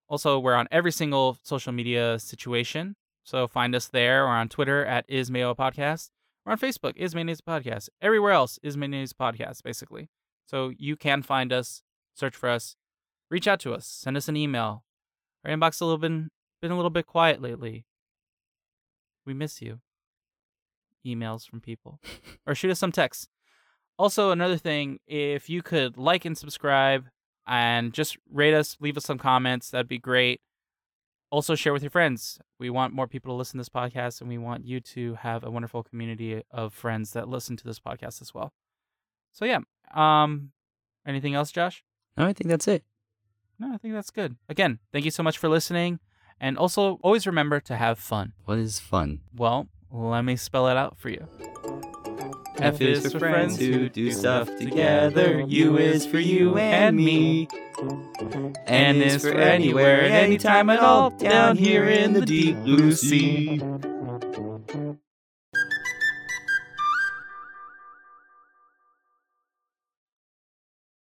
Also, we're on every single social media situation. So find us there or on Twitter at is podcast. We're on Facebook, is mayonnaise a podcast. Everywhere else is mayonnaise podcast, basically. So you can find us, search for us, reach out to us, send us an email. Our inbox a little been been a little bit quiet lately. We miss you. Emails from people, or shoot us some texts. Also, another thing, if you could like and subscribe, and just rate us, leave us some comments, that'd be great. Also, share with your friends. We want more people to listen to this podcast, and we want you to have a wonderful community of friends that listen to this podcast as well. So yeah, um, anything else, Josh? No, I think that's it. No, I think that's good. Again, thank you so much for listening, and also always remember to have fun. What is fun? Well, let me spell it out for you. F is for friends who do stuff together. U is for you and me. N is for anywhere and anytime at all down here in the deep blue sea.